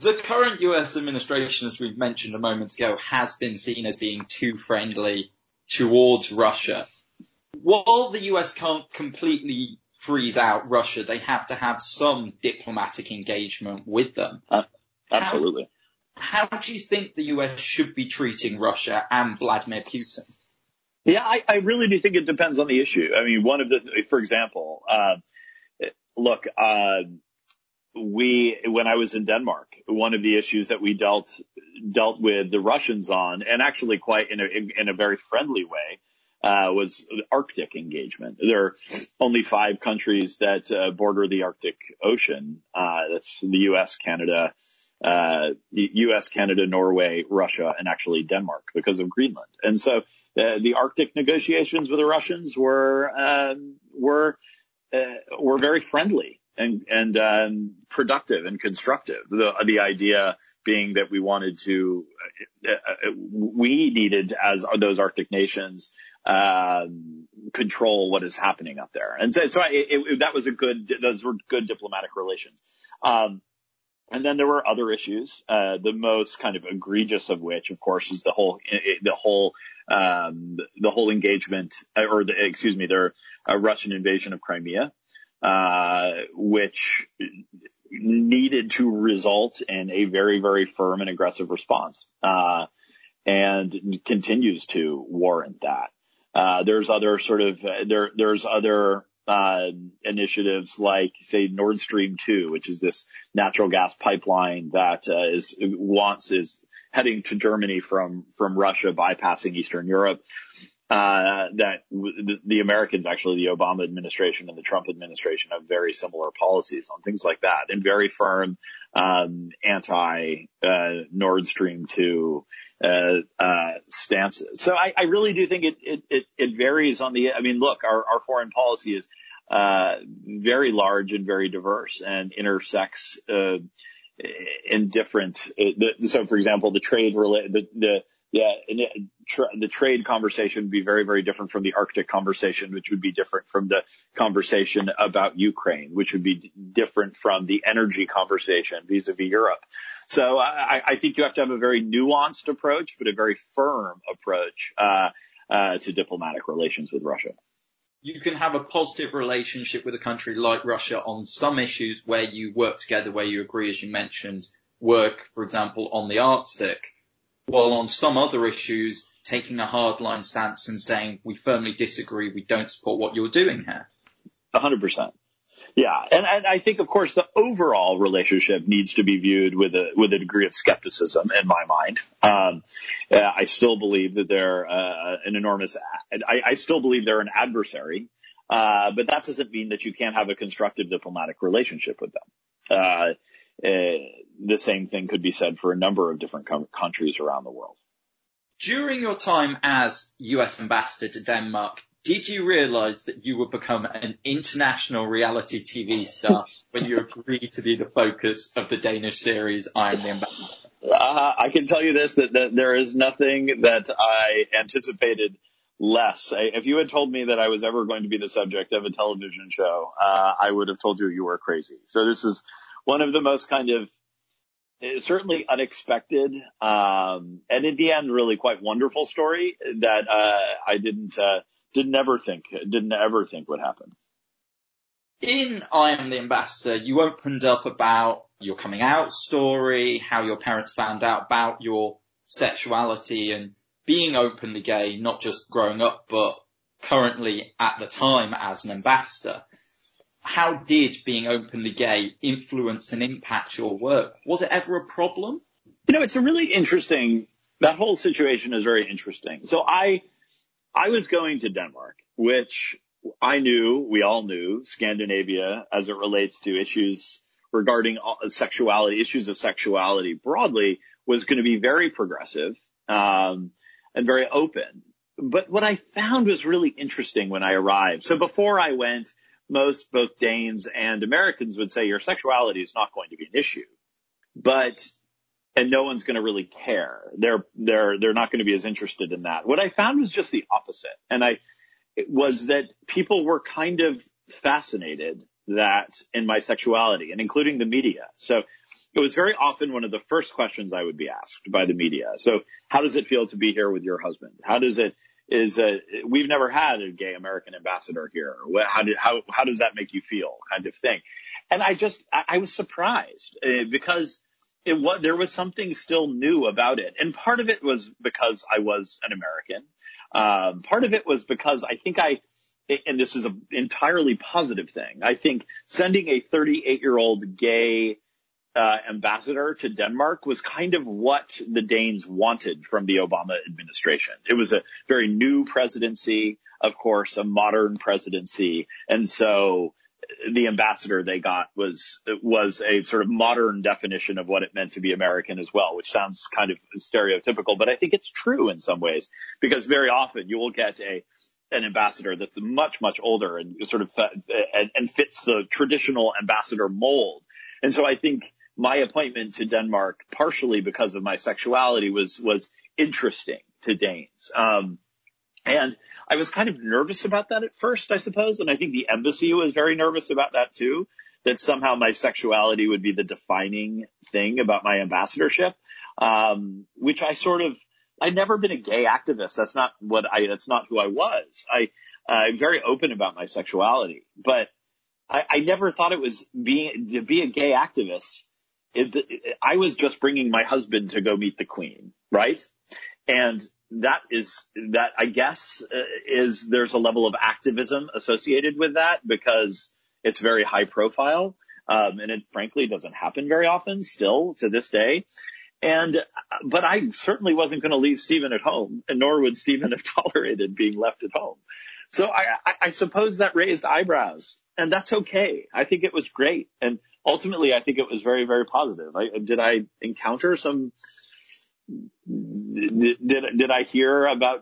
The current US administration, as we've mentioned a moment ago, has been seen as being too friendly towards Russia. While the US can't completely freeze out Russia, they have to have some diplomatic engagement with them.
Uh, absolutely.
How, how, do you think the US should be treating Russia and Vladimir Putin?
Yeah, I, I really do think it depends on the issue. I mean, one of the, for example, uh, look, uh, we, when I was in Denmark, one of the issues that we dealt, dealt with the Russians on, and actually quite in a, in, in a very friendly way, uh, was Arctic engagement. There are only five countries that uh, border the Arctic Ocean. Uh, that's the U.S., Canada, uh, U.S., Canada, Norway, Russia, and actually Denmark because of Greenland. And so uh, the Arctic negotiations with the Russians were um, were uh, were very friendly and and um, productive and constructive. The the idea being that we wanted to, uh, uh, we needed as those Arctic nations um, control what is happening up there. And so, so it, it, that was a good, those were good diplomatic relations. Um, and then there were other issues, uh, the most kind of egregious of which, of course, is the whole, the whole, um, the whole engagement, or the, excuse me, the uh, Russian invasion of Crimea, uh, which needed to result in a very, very firm and aggressive response, uh, and continues to warrant that. Uh, there's other sort of uh, there there's other uh, initiatives like say Nord Stream 2, which is this natural gas pipeline that uh, is wants is heading to Germany from from Russia, bypassing Eastern Europe. Uh, that w- the Americans, actually, the Obama administration and the Trump administration have very similar policies on things like that and very firm, um, anti, uh, Nord Stream 2, uh, uh, stances. So I, I really do think it, it, it, it, varies on the, I mean, look, our, our foreign policy is, uh, very large and very diverse and intersects, uh, in different, uh, the, so for example, the trade related, the, the yeah, it, the trade conversation would be very, very different from the Arctic conversation, which would be different from the conversation about Ukraine, which would be d- different from the energy conversation vis-a-vis Europe. So I, I, think you have to have a very nuanced approach, but a very firm approach uh, uh, to diplomatic relations with Russia.
You can have a positive relationship with a country like Russia on some issues where you work together, where you agree, as you mentioned, work, for example, on the Arctic while on some other issues taking a hardline stance and saying we firmly disagree, we don't support what you're doing here.
A hundred percent. Yeah, and, and I think, of course, the overall relationship needs to be viewed with a with a degree of skepticism in my mind. Um, I still believe that they're uh, an enormous. I, I, still believe they're an adversary, uh, but that doesn't mean that you can't have a constructive diplomatic relationship with them. Uh, the same thing could be said for a number of different com- countries around the world.
During your time as US ambassador to Denmark, did you realize that you would become an international reality TV star when you agreed to be the focus of the Danish series I Am the Ambassador?
Uh, I can tell you this, that, that, there is nothing that I anticipated less. I, if you had told me that I was ever going to be the subject of a television show, uh, I would have told you you were crazy. So this is one of the most kind of certainly unexpected, um, and in the end, really quite wonderful story that uh, I didn't uh, didn't ever think didn't ever think would happen.
In I Am the Ambassador, you opened up about your coming out story, how your parents found out about your sexuality and being openly gay, not just growing up, but currently at the time as an ambassador how did being openly gay influence and impact your work? Was it ever a problem?
You know, it's a really interesting, that whole situation is very interesting. So I, I was going to Denmark, which I knew, we all knew, Scandinavia as it relates to issues regarding sexuality, issues of sexuality broadly was going to be very progressive, um, and very open. But what I found was really interesting when I arrived. So before I went, most both Danes and Americans would say your sexuality is not going to be an issue, but and no one's going to really care. They're they're they're not going to be as interested in that. What I found was just the opposite, and I it was that people were kind of fascinated that in my sexuality, and including the media. So it was very often one of the first questions I would be asked by the media. So how does it feel to be here with your husband? How does it is a, we've never had a gay American ambassador here. How did, how, how does that make you feel kind of thing? And I just, I, I was surprised uh, because it was, there was something still new about it. And part of it was because I was an American. Um, part of it was because I think I, and this is an entirely positive thing. I think sending a 38 year old gay uh, ambassador to Denmark was kind of what the Danes wanted from the Obama administration. It was a very new presidency, of course, a modern presidency. And so the ambassador they got was, was a sort of modern definition of what it meant to be American as well, which sounds kind of stereotypical, but I think it's true in some ways because very often you will get a, an ambassador that's much, much older and sort of, and, and fits the traditional ambassador mold. And so I think my appointment to Denmark, partially because of my sexuality, was was interesting to Danes. Um, and I was kind of nervous about that at first, I suppose, and I think the embassy was very nervous about that too. That somehow my sexuality would be the defining thing about my ambassadorship, um, which I sort of I'd never been a gay activist. That's not what I. That's not who I was. I I'm very open about my sexuality, but I, I never thought it was being to be a gay activist it, I was just bringing my husband to go meet the queen, right? And that is that I guess uh, is there's a level of activism associated with that because it's very high profile. Um, and it frankly doesn't happen very often still to this day. And, but I certainly wasn't going to leave Stephen at home and nor would Stephen have tolerated being left at home. So I, I, I suppose that raised eyebrows and that's okay. I think it was great. And ultimately, I think it was very, very positive. I, did I encounter some, did, did, I hear about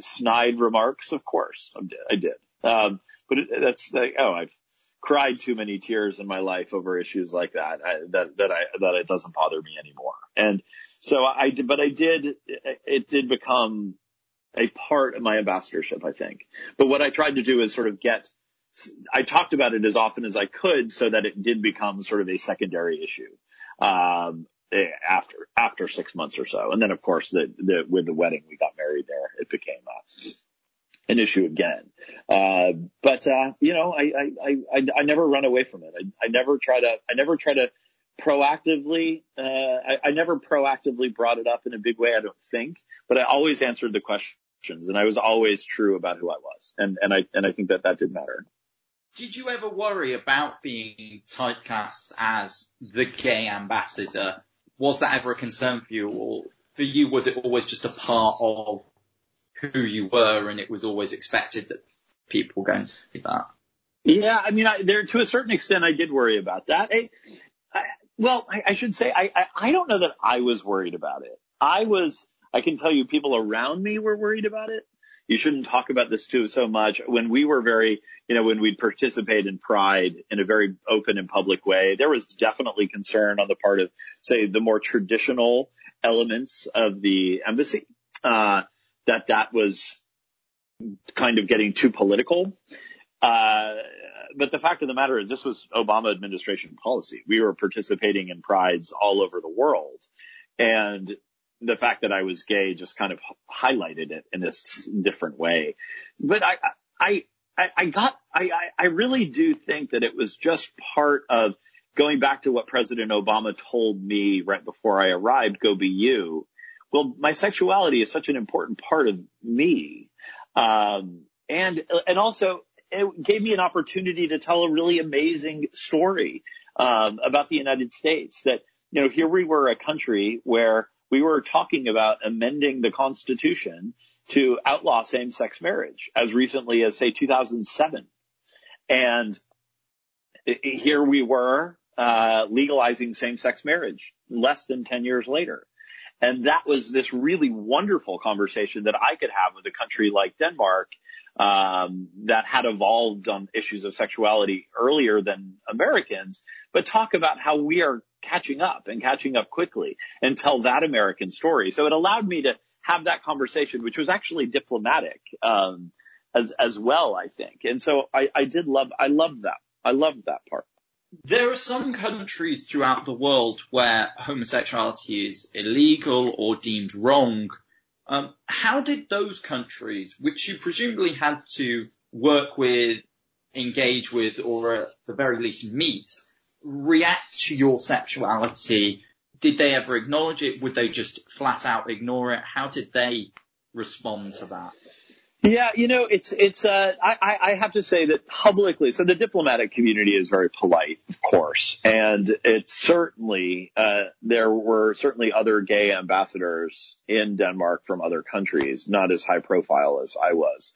snide remarks? Of course I did. I did. Um, but it, that's like, oh, I've cried too many tears in my life over issues like that, I, that, that I, that it doesn't bother me anymore. And so I did, but I did, it did become a part of my ambassadorship, I think. But what I tried to do is sort of get, I talked about it as often as I could so that it did become sort of a secondary issue. Um, after after six months or so, and then of course the, the with the wedding we got married there, it became uh, an issue again. Uh, but uh, you know, I, I I I never run away from it. I, I never try to I never try to proactively uh, I, I never proactively brought it up in a big way. I don't think, but I always answered the questions, and I was always true about who I was, and and I and I think that that did matter.
Did you ever worry about being typecast as the gay ambassador? Was that ever a concern for you, or for you was it always just a part of who you were, and it was always expected that people were going to see that?
Yeah, I mean, I, there to a certain extent, I did worry about that. I, I, well, I, should say I I don't know that I was worried about it. I was. I can tell you, people around me were worried about it you shouldn't talk about this too so much. When we were very, you know, when we'd participate in Pride in a very open and public way, there was definitely concern on the part of, say, the more traditional elements of the embassy, uh, that that was kind of getting too political. Uh, but the fact of the matter is this was Obama administration policy. We were participating in prides all over the world. And the fact that I was gay just kind of highlighted it in this different way. But I, I, I, got, I, I really do think that it was just part of going back to what President Obama told me right before I arrived, go be you. Well, my sexuality is such an important part of me. Um, and, and also it gave me an opportunity to tell a really amazing story, um, about the United States that, you know, here we were a country where we were talking about amending the Constitution to outlaw same-sex marriage as recently as say 2007. And here we were, uh, legalizing same-sex marriage less than 10 years later. And that was this really wonderful conversation that I could have with a country like Denmark, um, that had evolved on issues of sexuality earlier than Americans, but talk about how we are catching up and catching up quickly and tell that American story. So it allowed me to have that conversation, which was actually diplomatic, um, as, as well, I think. And so I, I did love, I loved that. I loved that part.
There are some countries throughout the world where homosexuality is illegal or deemed wrong. Um, how did those countries, which you presumably had to work with, engage with, or at the very least meet, react to your sexuality? Did they ever acknowledge it? Would they just flat out ignore it? How did they respond to that?
Yeah, you know, it's it's. Uh, I I have to say that publicly, so the diplomatic community is very polite, of course, and it's certainly uh, there were certainly other gay ambassadors in Denmark from other countries, not as high profile as I was,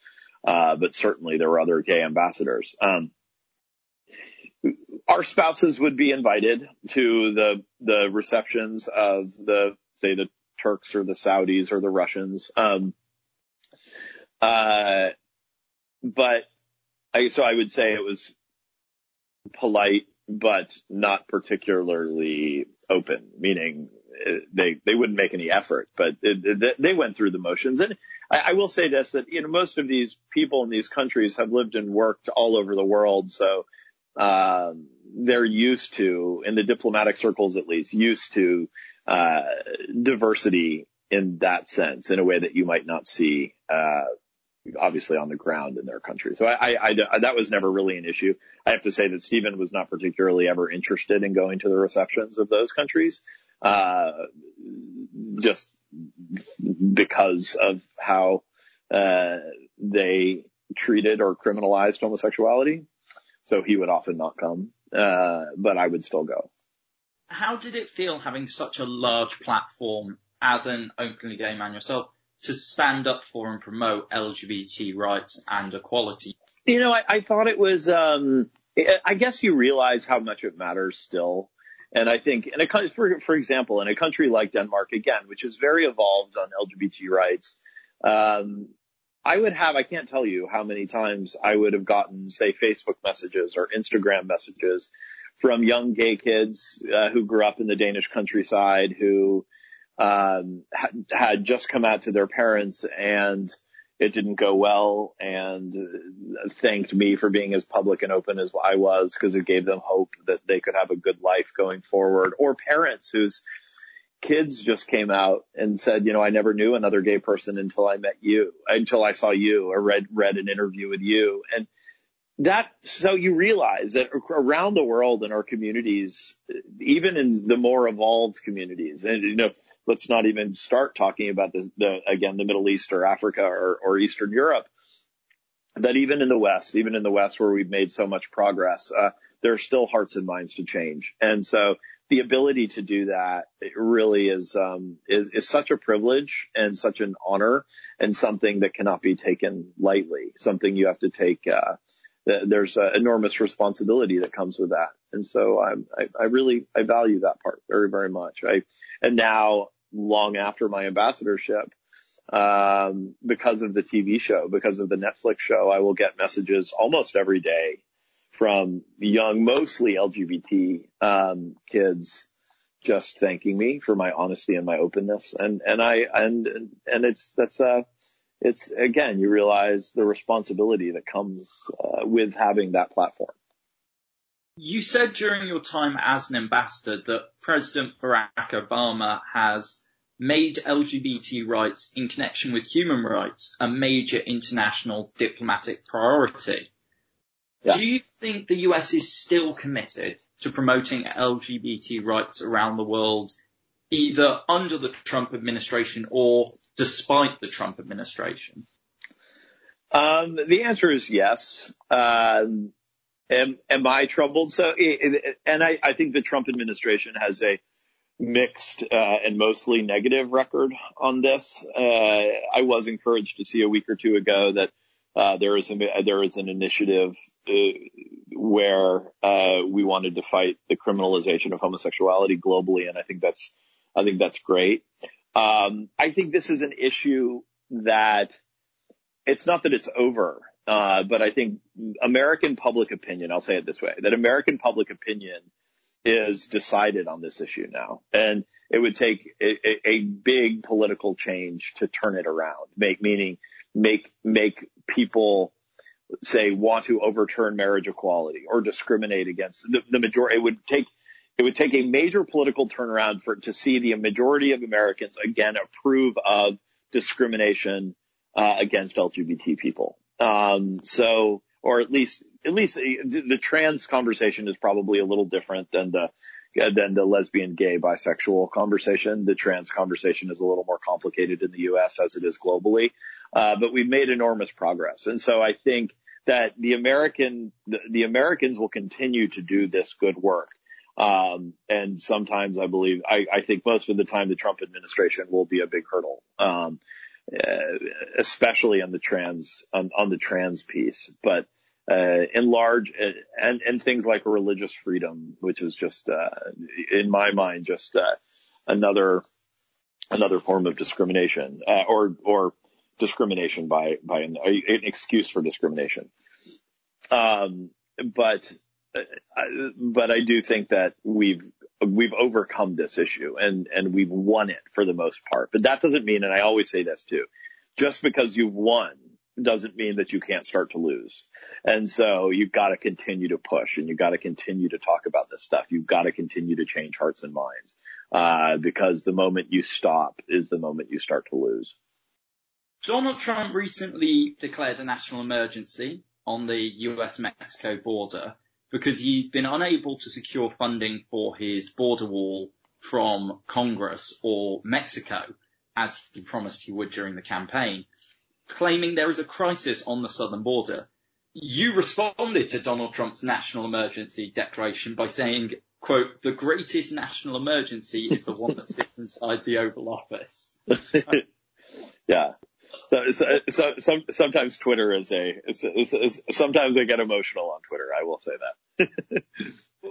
uh, but certainly there were other gay ambassadors. Um, our spouses would be invited to the the receptions of the say the Turks or the Saudis or the Russians. Um, uh, but I so I would say it was polite, but not particularly open. Meaning uh, they they wouldn't make any effort, but it, they went through the motions. And I, I will say this: that you know most of these people in these countries have lived and worked all over the world, so uh, they're used to, in the diplomatic circles at least, used to uh, diversity in that sense, in a way that you might not see, uh, obviously on the ground in their country. So I, I, I, that was never really an issue. I have to say that Stephen was not particularly ever interested in going to the receptions of those countries, uh, just because of how uh, they treated or criminalized homosexuality. So he would often not come, uh, but I would still go.
How did it feel having such a large platform as an openly gay man yourself to stand up for and promote LGBT rights and equality?
You know, I, I thought it was, um, I guess you realize how much it matters still. And I think in a for, for example, in a country like Denmark, again, which is very evolved on LGBT rights, um, I would have, I can't tell you how many times I would have gotten, say, Facebook messages or Instagram messages from young gay kids uh, who grew up in the Danish countryside who um, had, just come out to their parents and it didn't go well and thanked me for being as public and open as I was because it gave them hope that they could have a good life going forward or parents whose kids just came out and said, you know, I never knew another gay person until I met you, until I saw you or read, read an interview with you. And that, so you realize that around the world in our communities, even in the more evolved communities, and you know, let's not even start talking about the, the again, the Middle East or Africa or, or Eastern Europe. That even in the West, even in the West where we've made so much progress, uh, there are still hearts and minds to change. And so the ability to do that really is, um, is, is such a privilege and such an honor and something that cannot be taken lightly, something you have to take, uh, there's an enormous responsibility that comes with that. And so I, I, I really, I value that part very, very much. I, and now long after my ambassadorship, um, because of the TV show, because of the Netflix show, I will get messages almost every day from young, mostly LGBT, um, kids just thanking me for my honesty and my openness. And, and I, and, and it's, that's, uh, it's again, you realize the responsibility that comes uh, with having that platform.
You said during your time as an ambassador that President Barack Obama has made LGBT rights in connection with human rights a major international diplomatic priority. Yeah. Do you think the US is still committed to promoting LGBT rights around the world, either under the Trump administration or despite the Trump administration?
Um, the answer is yes. Um, am, am I troubled? So, and I, I think the Trump administration has a mixed uh, and mostly negative record on this. Uh, I was encouraged to see a week or two ago that uh, there is a, there is an initiative uh, where uh, we wanted to fight the criminalization of homosexuality globally, and I think that's I think that's great. Um, I think this is an issue that it's not that it's over. Uh, but I think American public opinion, I'll say it this way, that American public opinion is decided on this issue now. And it would take a, a, big political change to turn it around, make, meaning make, make people say want to overturn marriage equality or discriminate against the, the majority. It would take, it would take a major political turnaround for to see the majority of Americans again approve of discrimination uh, against LGBT people. Um, so, or at least, at least the trans conversation is probably a little different than the, than the lesbian, gay, bisexual conversation. The trans conversation is a little more complicated in the U.S. as it is globally. Uh, but we've made enormous progress. And so I think that the American, the, the Americans will continue to do this good work. Um, and sometimes I believe, I, I, think most of the time the Trump administration will be a big hurdle. Um, especially on the trans on, on the trans piece, but uh, in large uh, and and things like religious freedom, which is just uh, in my mind just uh, another another form of discrimination uh, or or discrimination by by an, an excuse for discrimination. Um, but but I do think that we've we've overcome this issue and, and we've won it for the most part. But that doesn't mean, and I always say this too, just because you've won doesn't mean that you can't start to lose. And so you've got to continue to push and you've got to continue to talk about this stuff. You've got to continue to change hearts and minds, uh, because the moment you stop is the moment you start to lose.
Donald Trump recently declared a national emergency on the US Mexico border because he's been unable to secure funding for his border wall from Congress or Mexico, as he promised he would during the campaign, claiming there is a crisis on the southern border. You responded to Donald Trump's national emergency declaration by saying, quote, the greatest national emergency is the one that sits inside the Oval Office.
yeah. So, so, so, some, sometimes Twitter is a, is, is, is, sometimes I get emotional on Twitter. I will say that.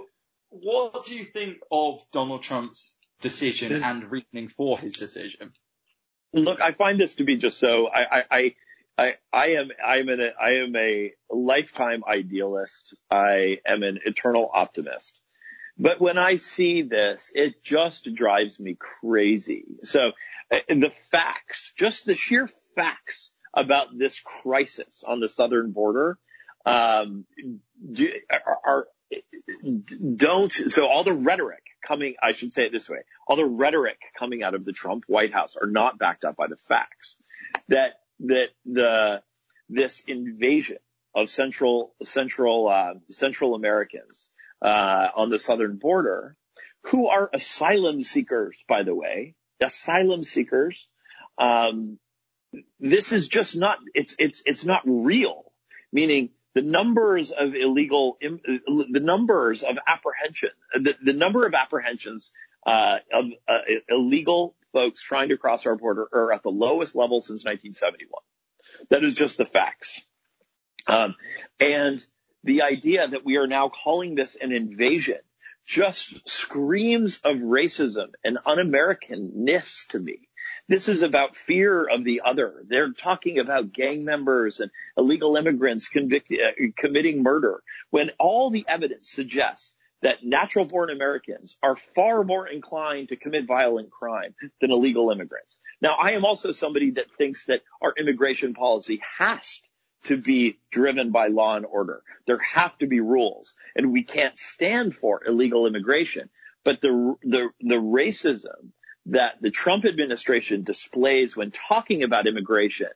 what do you think of Donald Trump's decision and reasoning for his decision?
Look, I find this to be just so, I, I, I, I am, I am an, I am a lifetime idealist. I am an eternal optimist But when I see this, it just drives me crazy. So uh, the facts, just the sheer facts about this crisis on the southern border, um, do, are, don't, so all the rhetoric coming, I should say it this way, all the rhetoric coming out of the Trump White House are not backed up by the facts. That, that the, this invasion of central, central, uh, central Americans, uh, on the southern border, who are asylum seekers, by the way, asylum seekers, um, this is just not, it's, it's, it's not real. Meaning the numbers of illegal, the numbers of apprehension, the, the number of apprehensions uh, of uh, illegal folks trying to cross our border are at the lowest level since 1971. That is just the facts. Um, and the idea that we are now calling this an invasion just screams of racism and un-Americanness to me. This is about fear of the other. They're talking about gang members and illegal immigrants convict, uh, committing murder when all the evidence suggests that natural born Americans are far more inclined to commit violent crime than illegal immigrants. Now, I am also somebody that thinks that our immigration policy has to be driven by law and order. There have to be rules and we can't stand for illegal immigration. But the, the, the racism that the Trump administration displays when talking about immigration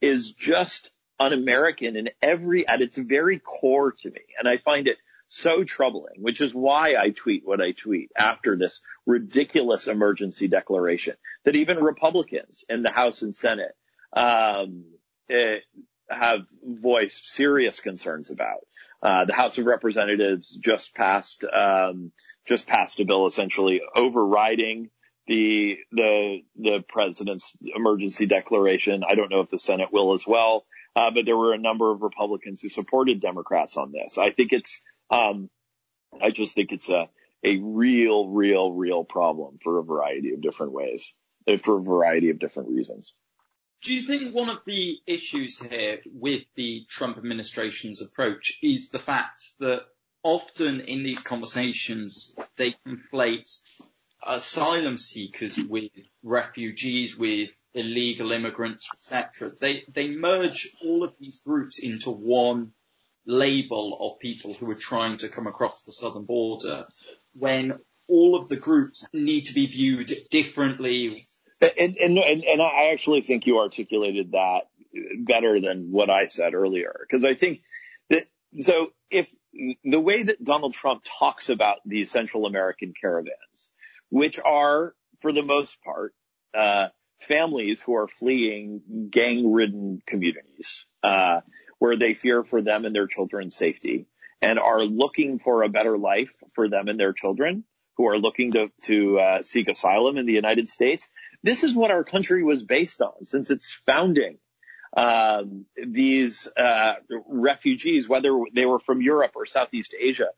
is just un-American in every, at its very core to me. And I find it so troubling, which is why I tweet what I tweet after this ridiculous emergency declaration that even Republicans in the House and Senate, um, eh, have voiced serious concerns about. Uh, the House of Representatives just passed, um, just passed a bill essentially overriding the the the president's emergency declaration. I don't know if the Senate will as well, uh, but there were a number of Republicans who supported Democrats on this. I think it's um, I just think it's a a real, real, real problem for a variety of different ways, uh, for a variety of different reasons.
Do you think one of the issues here with the Trump administration's approach is the fact that often in these conversations they conflate asylum seekers with refugees, with illegal immigrants, etc. They they merge all of these groups into one label of people who are trying to come across the southern border when all of the groups need to be viewed differently.
And, and, and, and I actually think you articulated that better than what I said earlier. Cause I think that, so if the way that Donald Trump talks about these Central American caravans, which are, for the most part, uh, families who are fleeing gang-ridden communities, uh, where they fear for them and their children's safety and are looking for a better life for them and their children who are looking to, to uh, seek asylum in the United States. This is what our country was based on since its founding. Um, these uh, refugees, whether they were from Europe or Southeast Asia,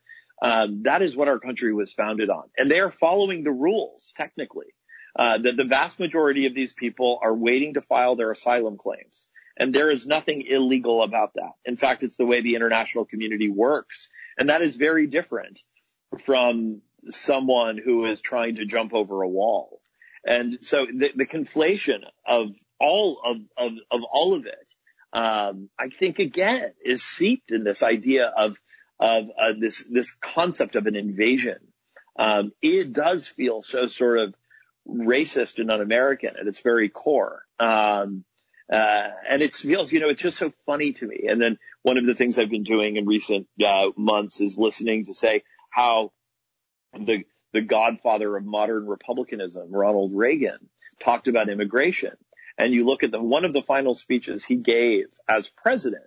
um, that is what our country was founded on. And they are following the rules, technically. Uh, that the vast majority of these people are waiting to file their asylum claims. And there is nothing illegal about that. In fact, it's the way the international community works. And that is very different from someone who is trying to jump over a wall. And so the, the conflation of all of, of, of all of it, um, I think again is seeped in this idea of of uh, this this concept of an invasion. Um, it does feel so sort of racist and un-American at its very core. Um, uh, and it feels, you know, it's just so funny to me. And then one of the things I've been doing in recent uh, months is listening to say how the the godfather of modern republicanism, Ronald Reagan, talked about immigration. And you look at the one of the final speeches he gave as president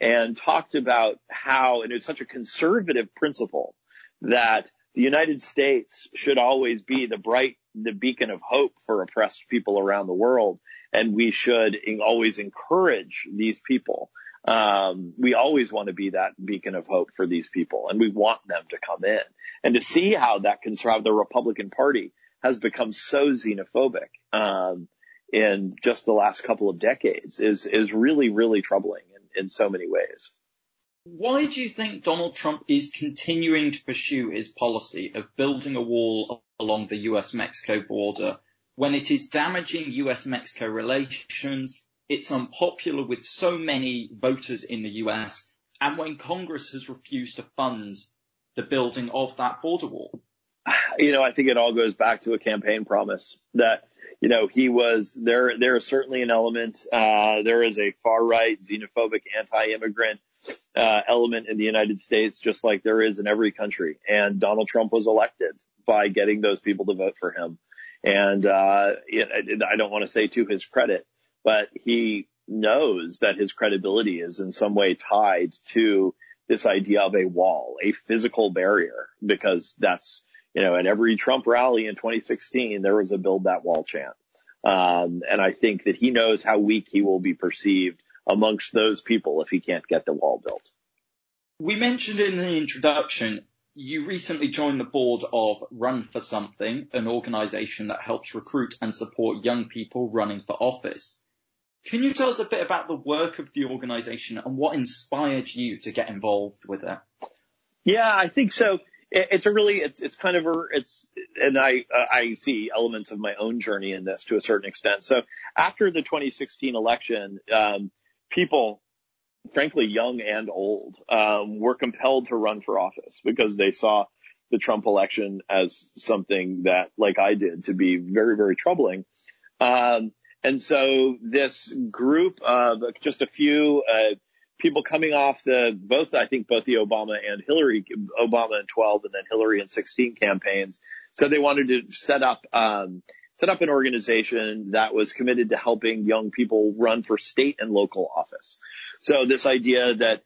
and talked about how, and it's such a conservative principle that the United States should always be the bright, the beacon of hope for oppressed people around the world. And we should always encourage these people. Um, we always want to be that beacon of hope for these people and we want them to come in and to see how that can conservative, the Republican party has become so xenophobic, um, in just the last couple of decades is, is really, really troubling in so many ways.
Why do you think Donald Trump is continuing to pursue his policy of building a wall along the US Mexico border when it is damaging US Mexico relations, it's unpopular with so many voters in the US, and when Congress has refused to fund the building of that border wall?
You know, I think it all goes back to a campaign promise that you know, he was there. There is certainly an element. Uh, there is a far right, xenophobic, anti-immigrant uh, element in the United States, just like there is in every country. And Donald Trump was elected by getting those people to vote for him. And uh, I don't want to say to his credit, but he knows that his credibility is in some way tied to this idea of a wall, a physical barrier, because that's you know, at every Trump rally in 2016, there was a build that wall chant. Um, and I think that he knows how weak he will be perceived amongst those people if he can't get the wall built.
We mentioned in the introduction, you recently joined the board of Run for Something, an organization that helps recruit and support young people running for office. Can you tell us a bit about the work of the organization and what inspired you to get involved with it?
Yeah, I think so it's a really it's it's kind of a it's and I uh, I see elements of my own journey in this to a certain extent. So after the 2016 election, um, people, frankly, young and old, um, were compelled to run for office because they saw the Trump election as something that, like I did, to be very very troubling. Um, and so this group of just a few. Uh, people coming off the both I think both the Obama and Hillary Obama in 12 and then Hillary in 16 campaigns said they wanted to set up um, set up an organization that was committed to helping young people run for state and local office. So this idea that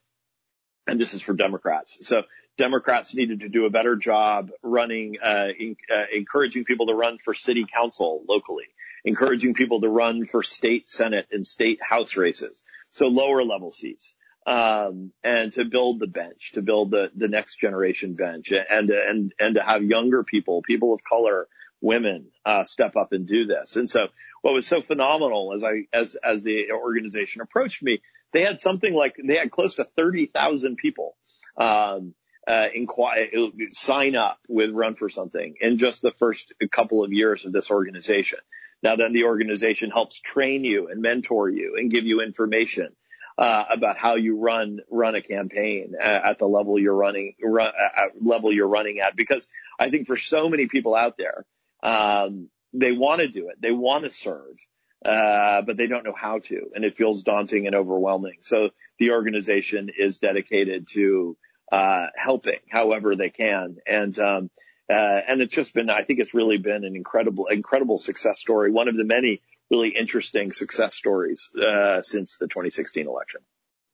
and this is for Democrats. So Democrats needed to do a better job running, uh, in, uh, encouraging people to run for city council locally, encouraging people to run for state senate and state house races. So lower level seats um, and to build the bench, to build the, the next generation bench and, and, and to have younger people, people of color, women, uh, step up and do this. And so what was so phenomenal as I, as, as the organization approached me, they had something like, they had close to 30,000 people, um, uh, inquire, sign up with Run for Something in just the first couple of years of this organization. Now then the organization helps train you and mentor you and give you information uh, about how you run run a campaign at, at the level you're running run, at level you're running at. Because I think for so many people out there um, they want to do it. They want to serve uh, but they don't know how to. And it feels daunting and overwhelming. So the organization is dedicated to uh, helping however they can. And um, uh, and it's just been I think it's really been an incredible incredible success story. One of the many really interesting success stories uh, since the 2016 election.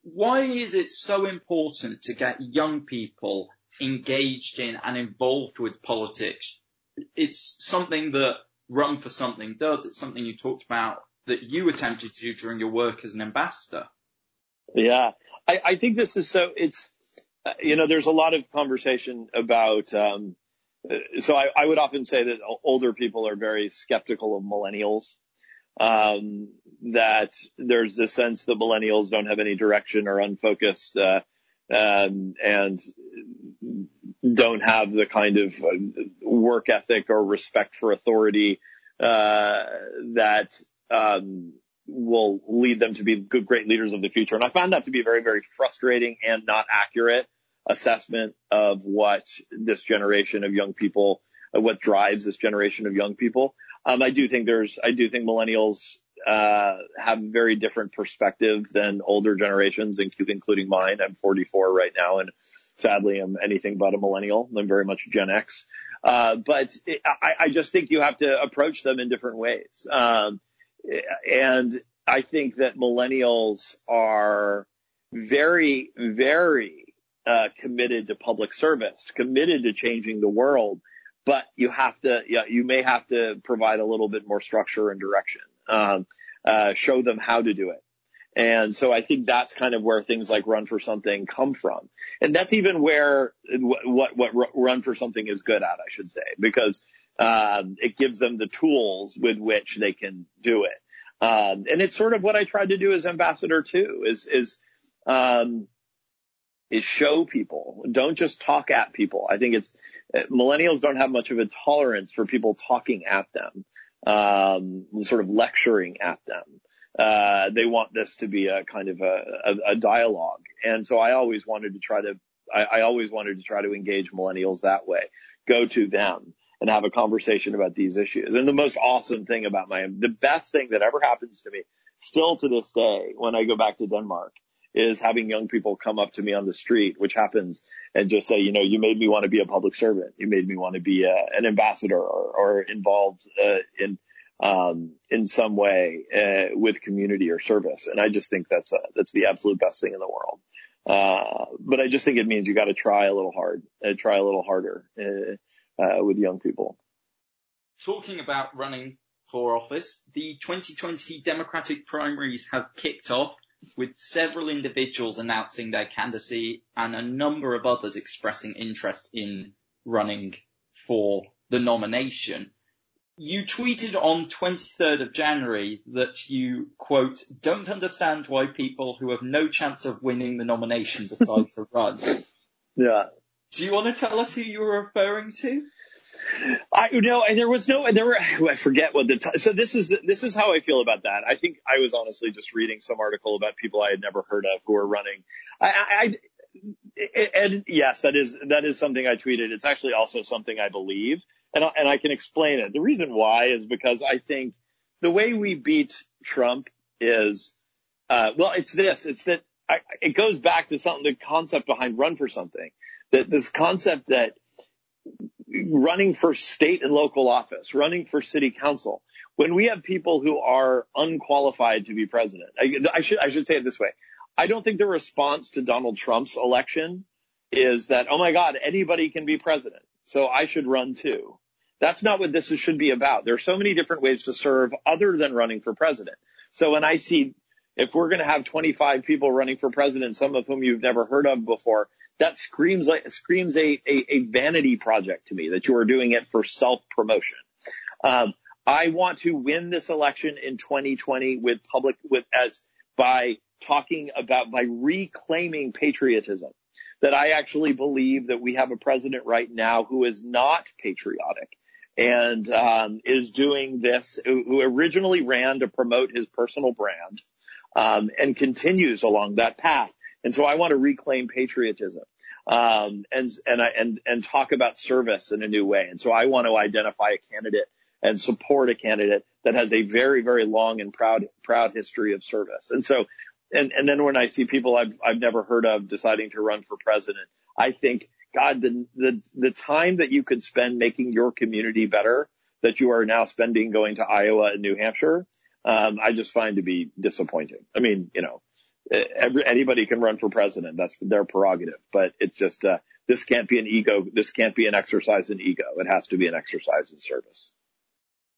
Why is it so important to get young people engaged in and involved with politics? It's something that Run for Something does. It's something you talked about that you attempted to do during your work as an ambassador.
Yeah, I, I think this is so. It's uh, you know, there's a lot of conversation about. Um, uh, so I, I would often say that older people are very skeptical of millennials um, that there's this sense that millennials don't have any direction or unfocused, uh, um, and don't have the kind of work ethic or respect for authority uh, that um, will lead them to be good, great leaders of the future. And I found that to be a very, very frustrating and not accurate assessment of what this generation of young people, what drives this generation of young people. Um, I do think there's, I do think millennials, uh, have very different perspective than older generations, including mine. I'm 44 right now and sadly I'm anything but a millennial. I'm very much Gen X. Uh, but it, I, I, just think you have to approach them in different ways. Um, and I think that millennials are very, very, uh, committed to public service, committed to changing the world but you have to, yeah, you may have to provide a little bit more structure and direction, um, uh, show them how to do it. And so I think that's kind of where things like run for something come from. And that's even where what, what, what run for something is good at, I should say, because, um, it gives them the tools with which they can do it. Um, and it's sort of what I tried to do as ambassador too, is, is, um, is show people. Don't just talk at people. I think it's millennials don't have much of a tolerance for people talking at them, um, sort of lecturing at them. Uh, they want this to be a kind of a, a, a dialogue. And so I always wanted to try to, I, I always wanted to try to engage millennials that way. Go to them and have a conversation about these issues. And the most awesome thing about my, the best thing that ever happens to me still to this day when I go back to Denmark is having young people come up to me on the street, which happens and just say, you know, you made me want to be a public servant. You made me want to be a, uh, an ambassador or, or involved uh, in, um, in some way uh, with community or service. And I just think that's a, that's the absolute best thing in the world. Uh, but I just think it means you got to try a little hard, uh, try a little harder uh, uh, with young people.
Talking about running for office, the 2020 Democratic primaries have kicked off with several individuals announcing their candidacy and a number of others expressing interest in running for the nomination. You tweeted on 23rd of January that you, quote, don't understand why people who have no chance of winning the nomination decide to run.
Yeah.
Do you want to tell us who you were referring to?
I you know, and there was no, there were, I forget what the, t- so this is, the, this is how I feel about that. I think I was honestly just reading some article about people I had never heard of who are running. I, I, and yes, that is, that is something I tweeted. It's actually also something I believe and I, and I can explain it. The reason why is because I think the way we beat Trump is, uh, well, it's this, it's that I, it goes back to something, the concept behind run for something, that this concept that running for state and local office, running for city council, when we have people who are unqualified to be president, I, I, should, I should say it this way. I don't think the response to Donald Trump's election is that, oh my God, anybody can be president. So I should run too. That's not what this should be about. There are so many different ways to serve other than running for president. So when I see if we're going to have 25 people running for president, some of whom you've never heard of before, that screams like screams a, a, a vanity project to me that you are doing it for self promotion. Um, I want to win this election in 2020 with public with as by talking about by reclaiming patriotism. That I actually believe that we have a president right now who is not patriotic and um, is doing this, who originally ran to promote his personal brand um, and continues along that path. And so I want to reclaim patriotism. Um, and, and I, and, and talk about service in a new way. And so I want to identify a candidate and support a candidate that has a very, very long and proud, proud history of service. And so, and, and then when I see people I've, I've never heard of deciding to run for president, I think, God, the, the, the time that you could spend making your community better that you are now spending going to Iowa and New Hampshire, um, I just find to be disappointing. I mean, you know, every, anybody can run for president. That's their prerogative, but it's just, uh, this can't be an ego. This can't be an exercise in ego. It has to be an exercise in service.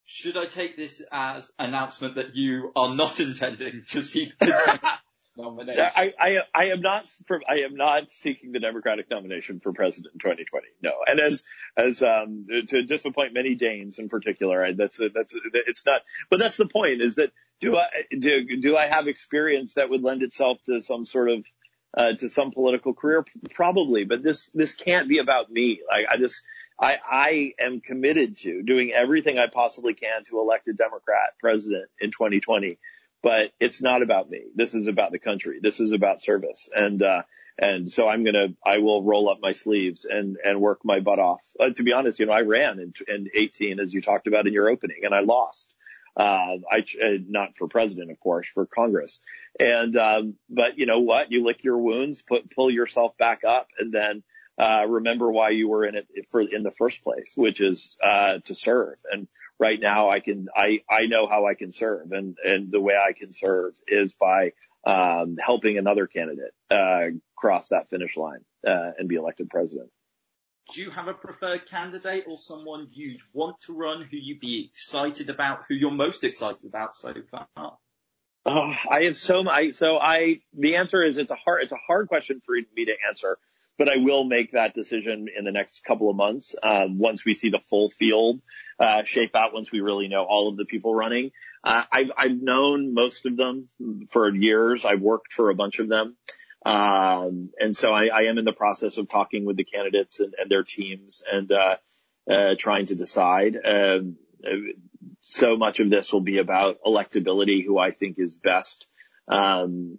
Should I take this as announcement that you are not intending to seek the nomination?
I, I, I am not, I am not seeking the Democratic nomination for president in 2020. No. And as, as, um, to disappoint many Danes in particular, that's, that's, it's not, but that's the point is that do I do do I have experience that would lend itself to some sort of uh, to some political career? Probably, but this this can't be about me. Like I just I I am committed to doing everything I possibly can to elect a Democrat president in 2020. But it's not about me. This is about the country. This is about service. And uh, and so I'm gonna I will roll up my sleeves and and work my butt off. Uh, to be honest, you know I ran in, in 18 as you talked about in your opening, and I lost. Uh, I, uh, not for president, of course, for Congress. And, um, but you know what? You lick your wounds, put, pull yourself back up and then, uh, remember why you were in it for, in the first place, which is, uh, to serve. And right now I can, I, I know how I can serve and, and the way I can serve is by, um, helping another candidate, uh, cross that finish line, uh, and be elected president
do you have a preferred candidate or someone you'd want to run who you'd be excited about, who you're most excited about so far?
Oh, I have so much. so I the answer is it's a hard it's a hard question for me to answer, but I will make that decision in the next couple of months um, once we see the full field uh, shape out. Once we really know all of the people running, uh, I've I've known most of them for years. I've worked for a bunch of them. Um, and so I, I, am in the process of talking with the candidates and, and their teams and, uh, uh, trying to decide. Um, so much of this will be about electability, who I think is best, um,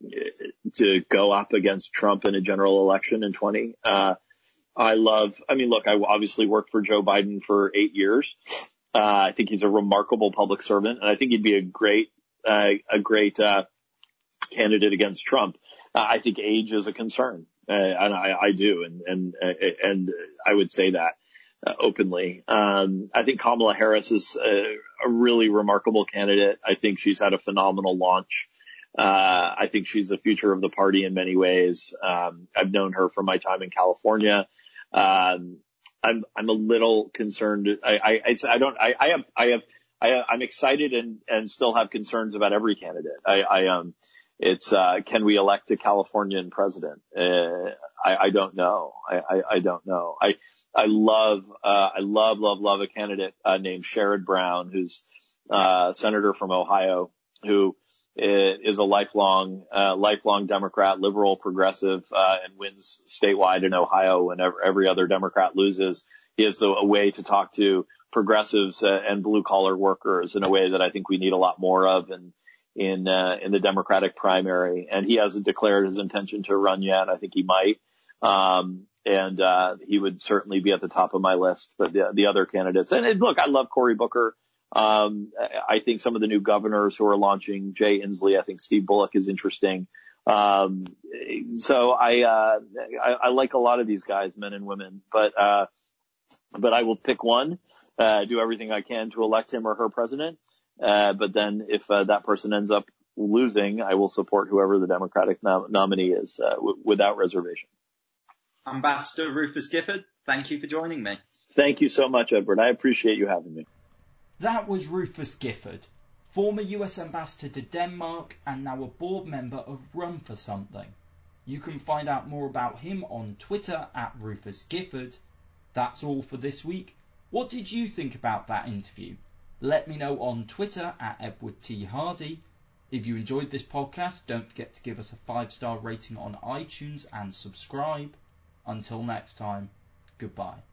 to go up against Trump in a general election in 20. Uh, I love, I mean, look, I obviously worked for Joe Biden for eight years. Uh, I think he's a remarkable public servant and I think he'd be a great, uh, a great, uh, candidate against Trump. Uh, I think age is a concern, uh, and I, I, do, and and uh, and I would say that uh, openly. Um, I think Kamala Harris is a, a, really remarkable candidate. I think she's had a phenomenal launch. Uh, I think she's the future of the party in many ways. Um, I've known her from my time in California. Um, I'm I'm a little concerned. I I, I don't I, I have I have I, I'm excited and and still have concerns about every candidate. I, I um it's uh, can we elect a Californian president? Uh, I, I, don't know. I, I, I, don't know. I I love uh, I love love love a candidate uh, named Sherrod Brown, who's uh, senator from Ohio, who is a lifelong uh, lifelong Democrat, liberal, progressive, uh, and wins statewide in Ohio whenever every other Democrat loses. He has a, a way to talk to progressives and blue collar workers in a way that I think we need a lot more of, and in uh, in the Democratic primary, and he hasn't declared his intention to run yet. I think he might, um, and uh, he would certainly be at the top of my list. But the, the other candidates, and, and look, I love Cory Booker. Um, I think some of the new governors who are launching, Jay Inslee, I think Steve Bullock is interesting. Um, so I, uh, I, I like a lot of these guys, men and women, but, uh, but I will pick one, uh, do everything I can to elect him or her president. Uh, but then if uh, that person ends up losing, I will support whoever the Democratic nom- nominee is uh, w- without reservation.
Ambassador Rufus Gifford, thank you for joining me.
Thank you so much, Edward. I appreciate you having me.
That was Rufus Gifford, former US ambassador to Denmark and now a board member of Run for Something. You can find out more about him on Twitter at Rufus Gifford. That's all for this week. What did you think about that interview? Let me know on Twitter at Edward T. Hardy. If you enjoyed this podcast, don't forget to give us a five star rating on iTunes and subscribe. Until next time, goodbye.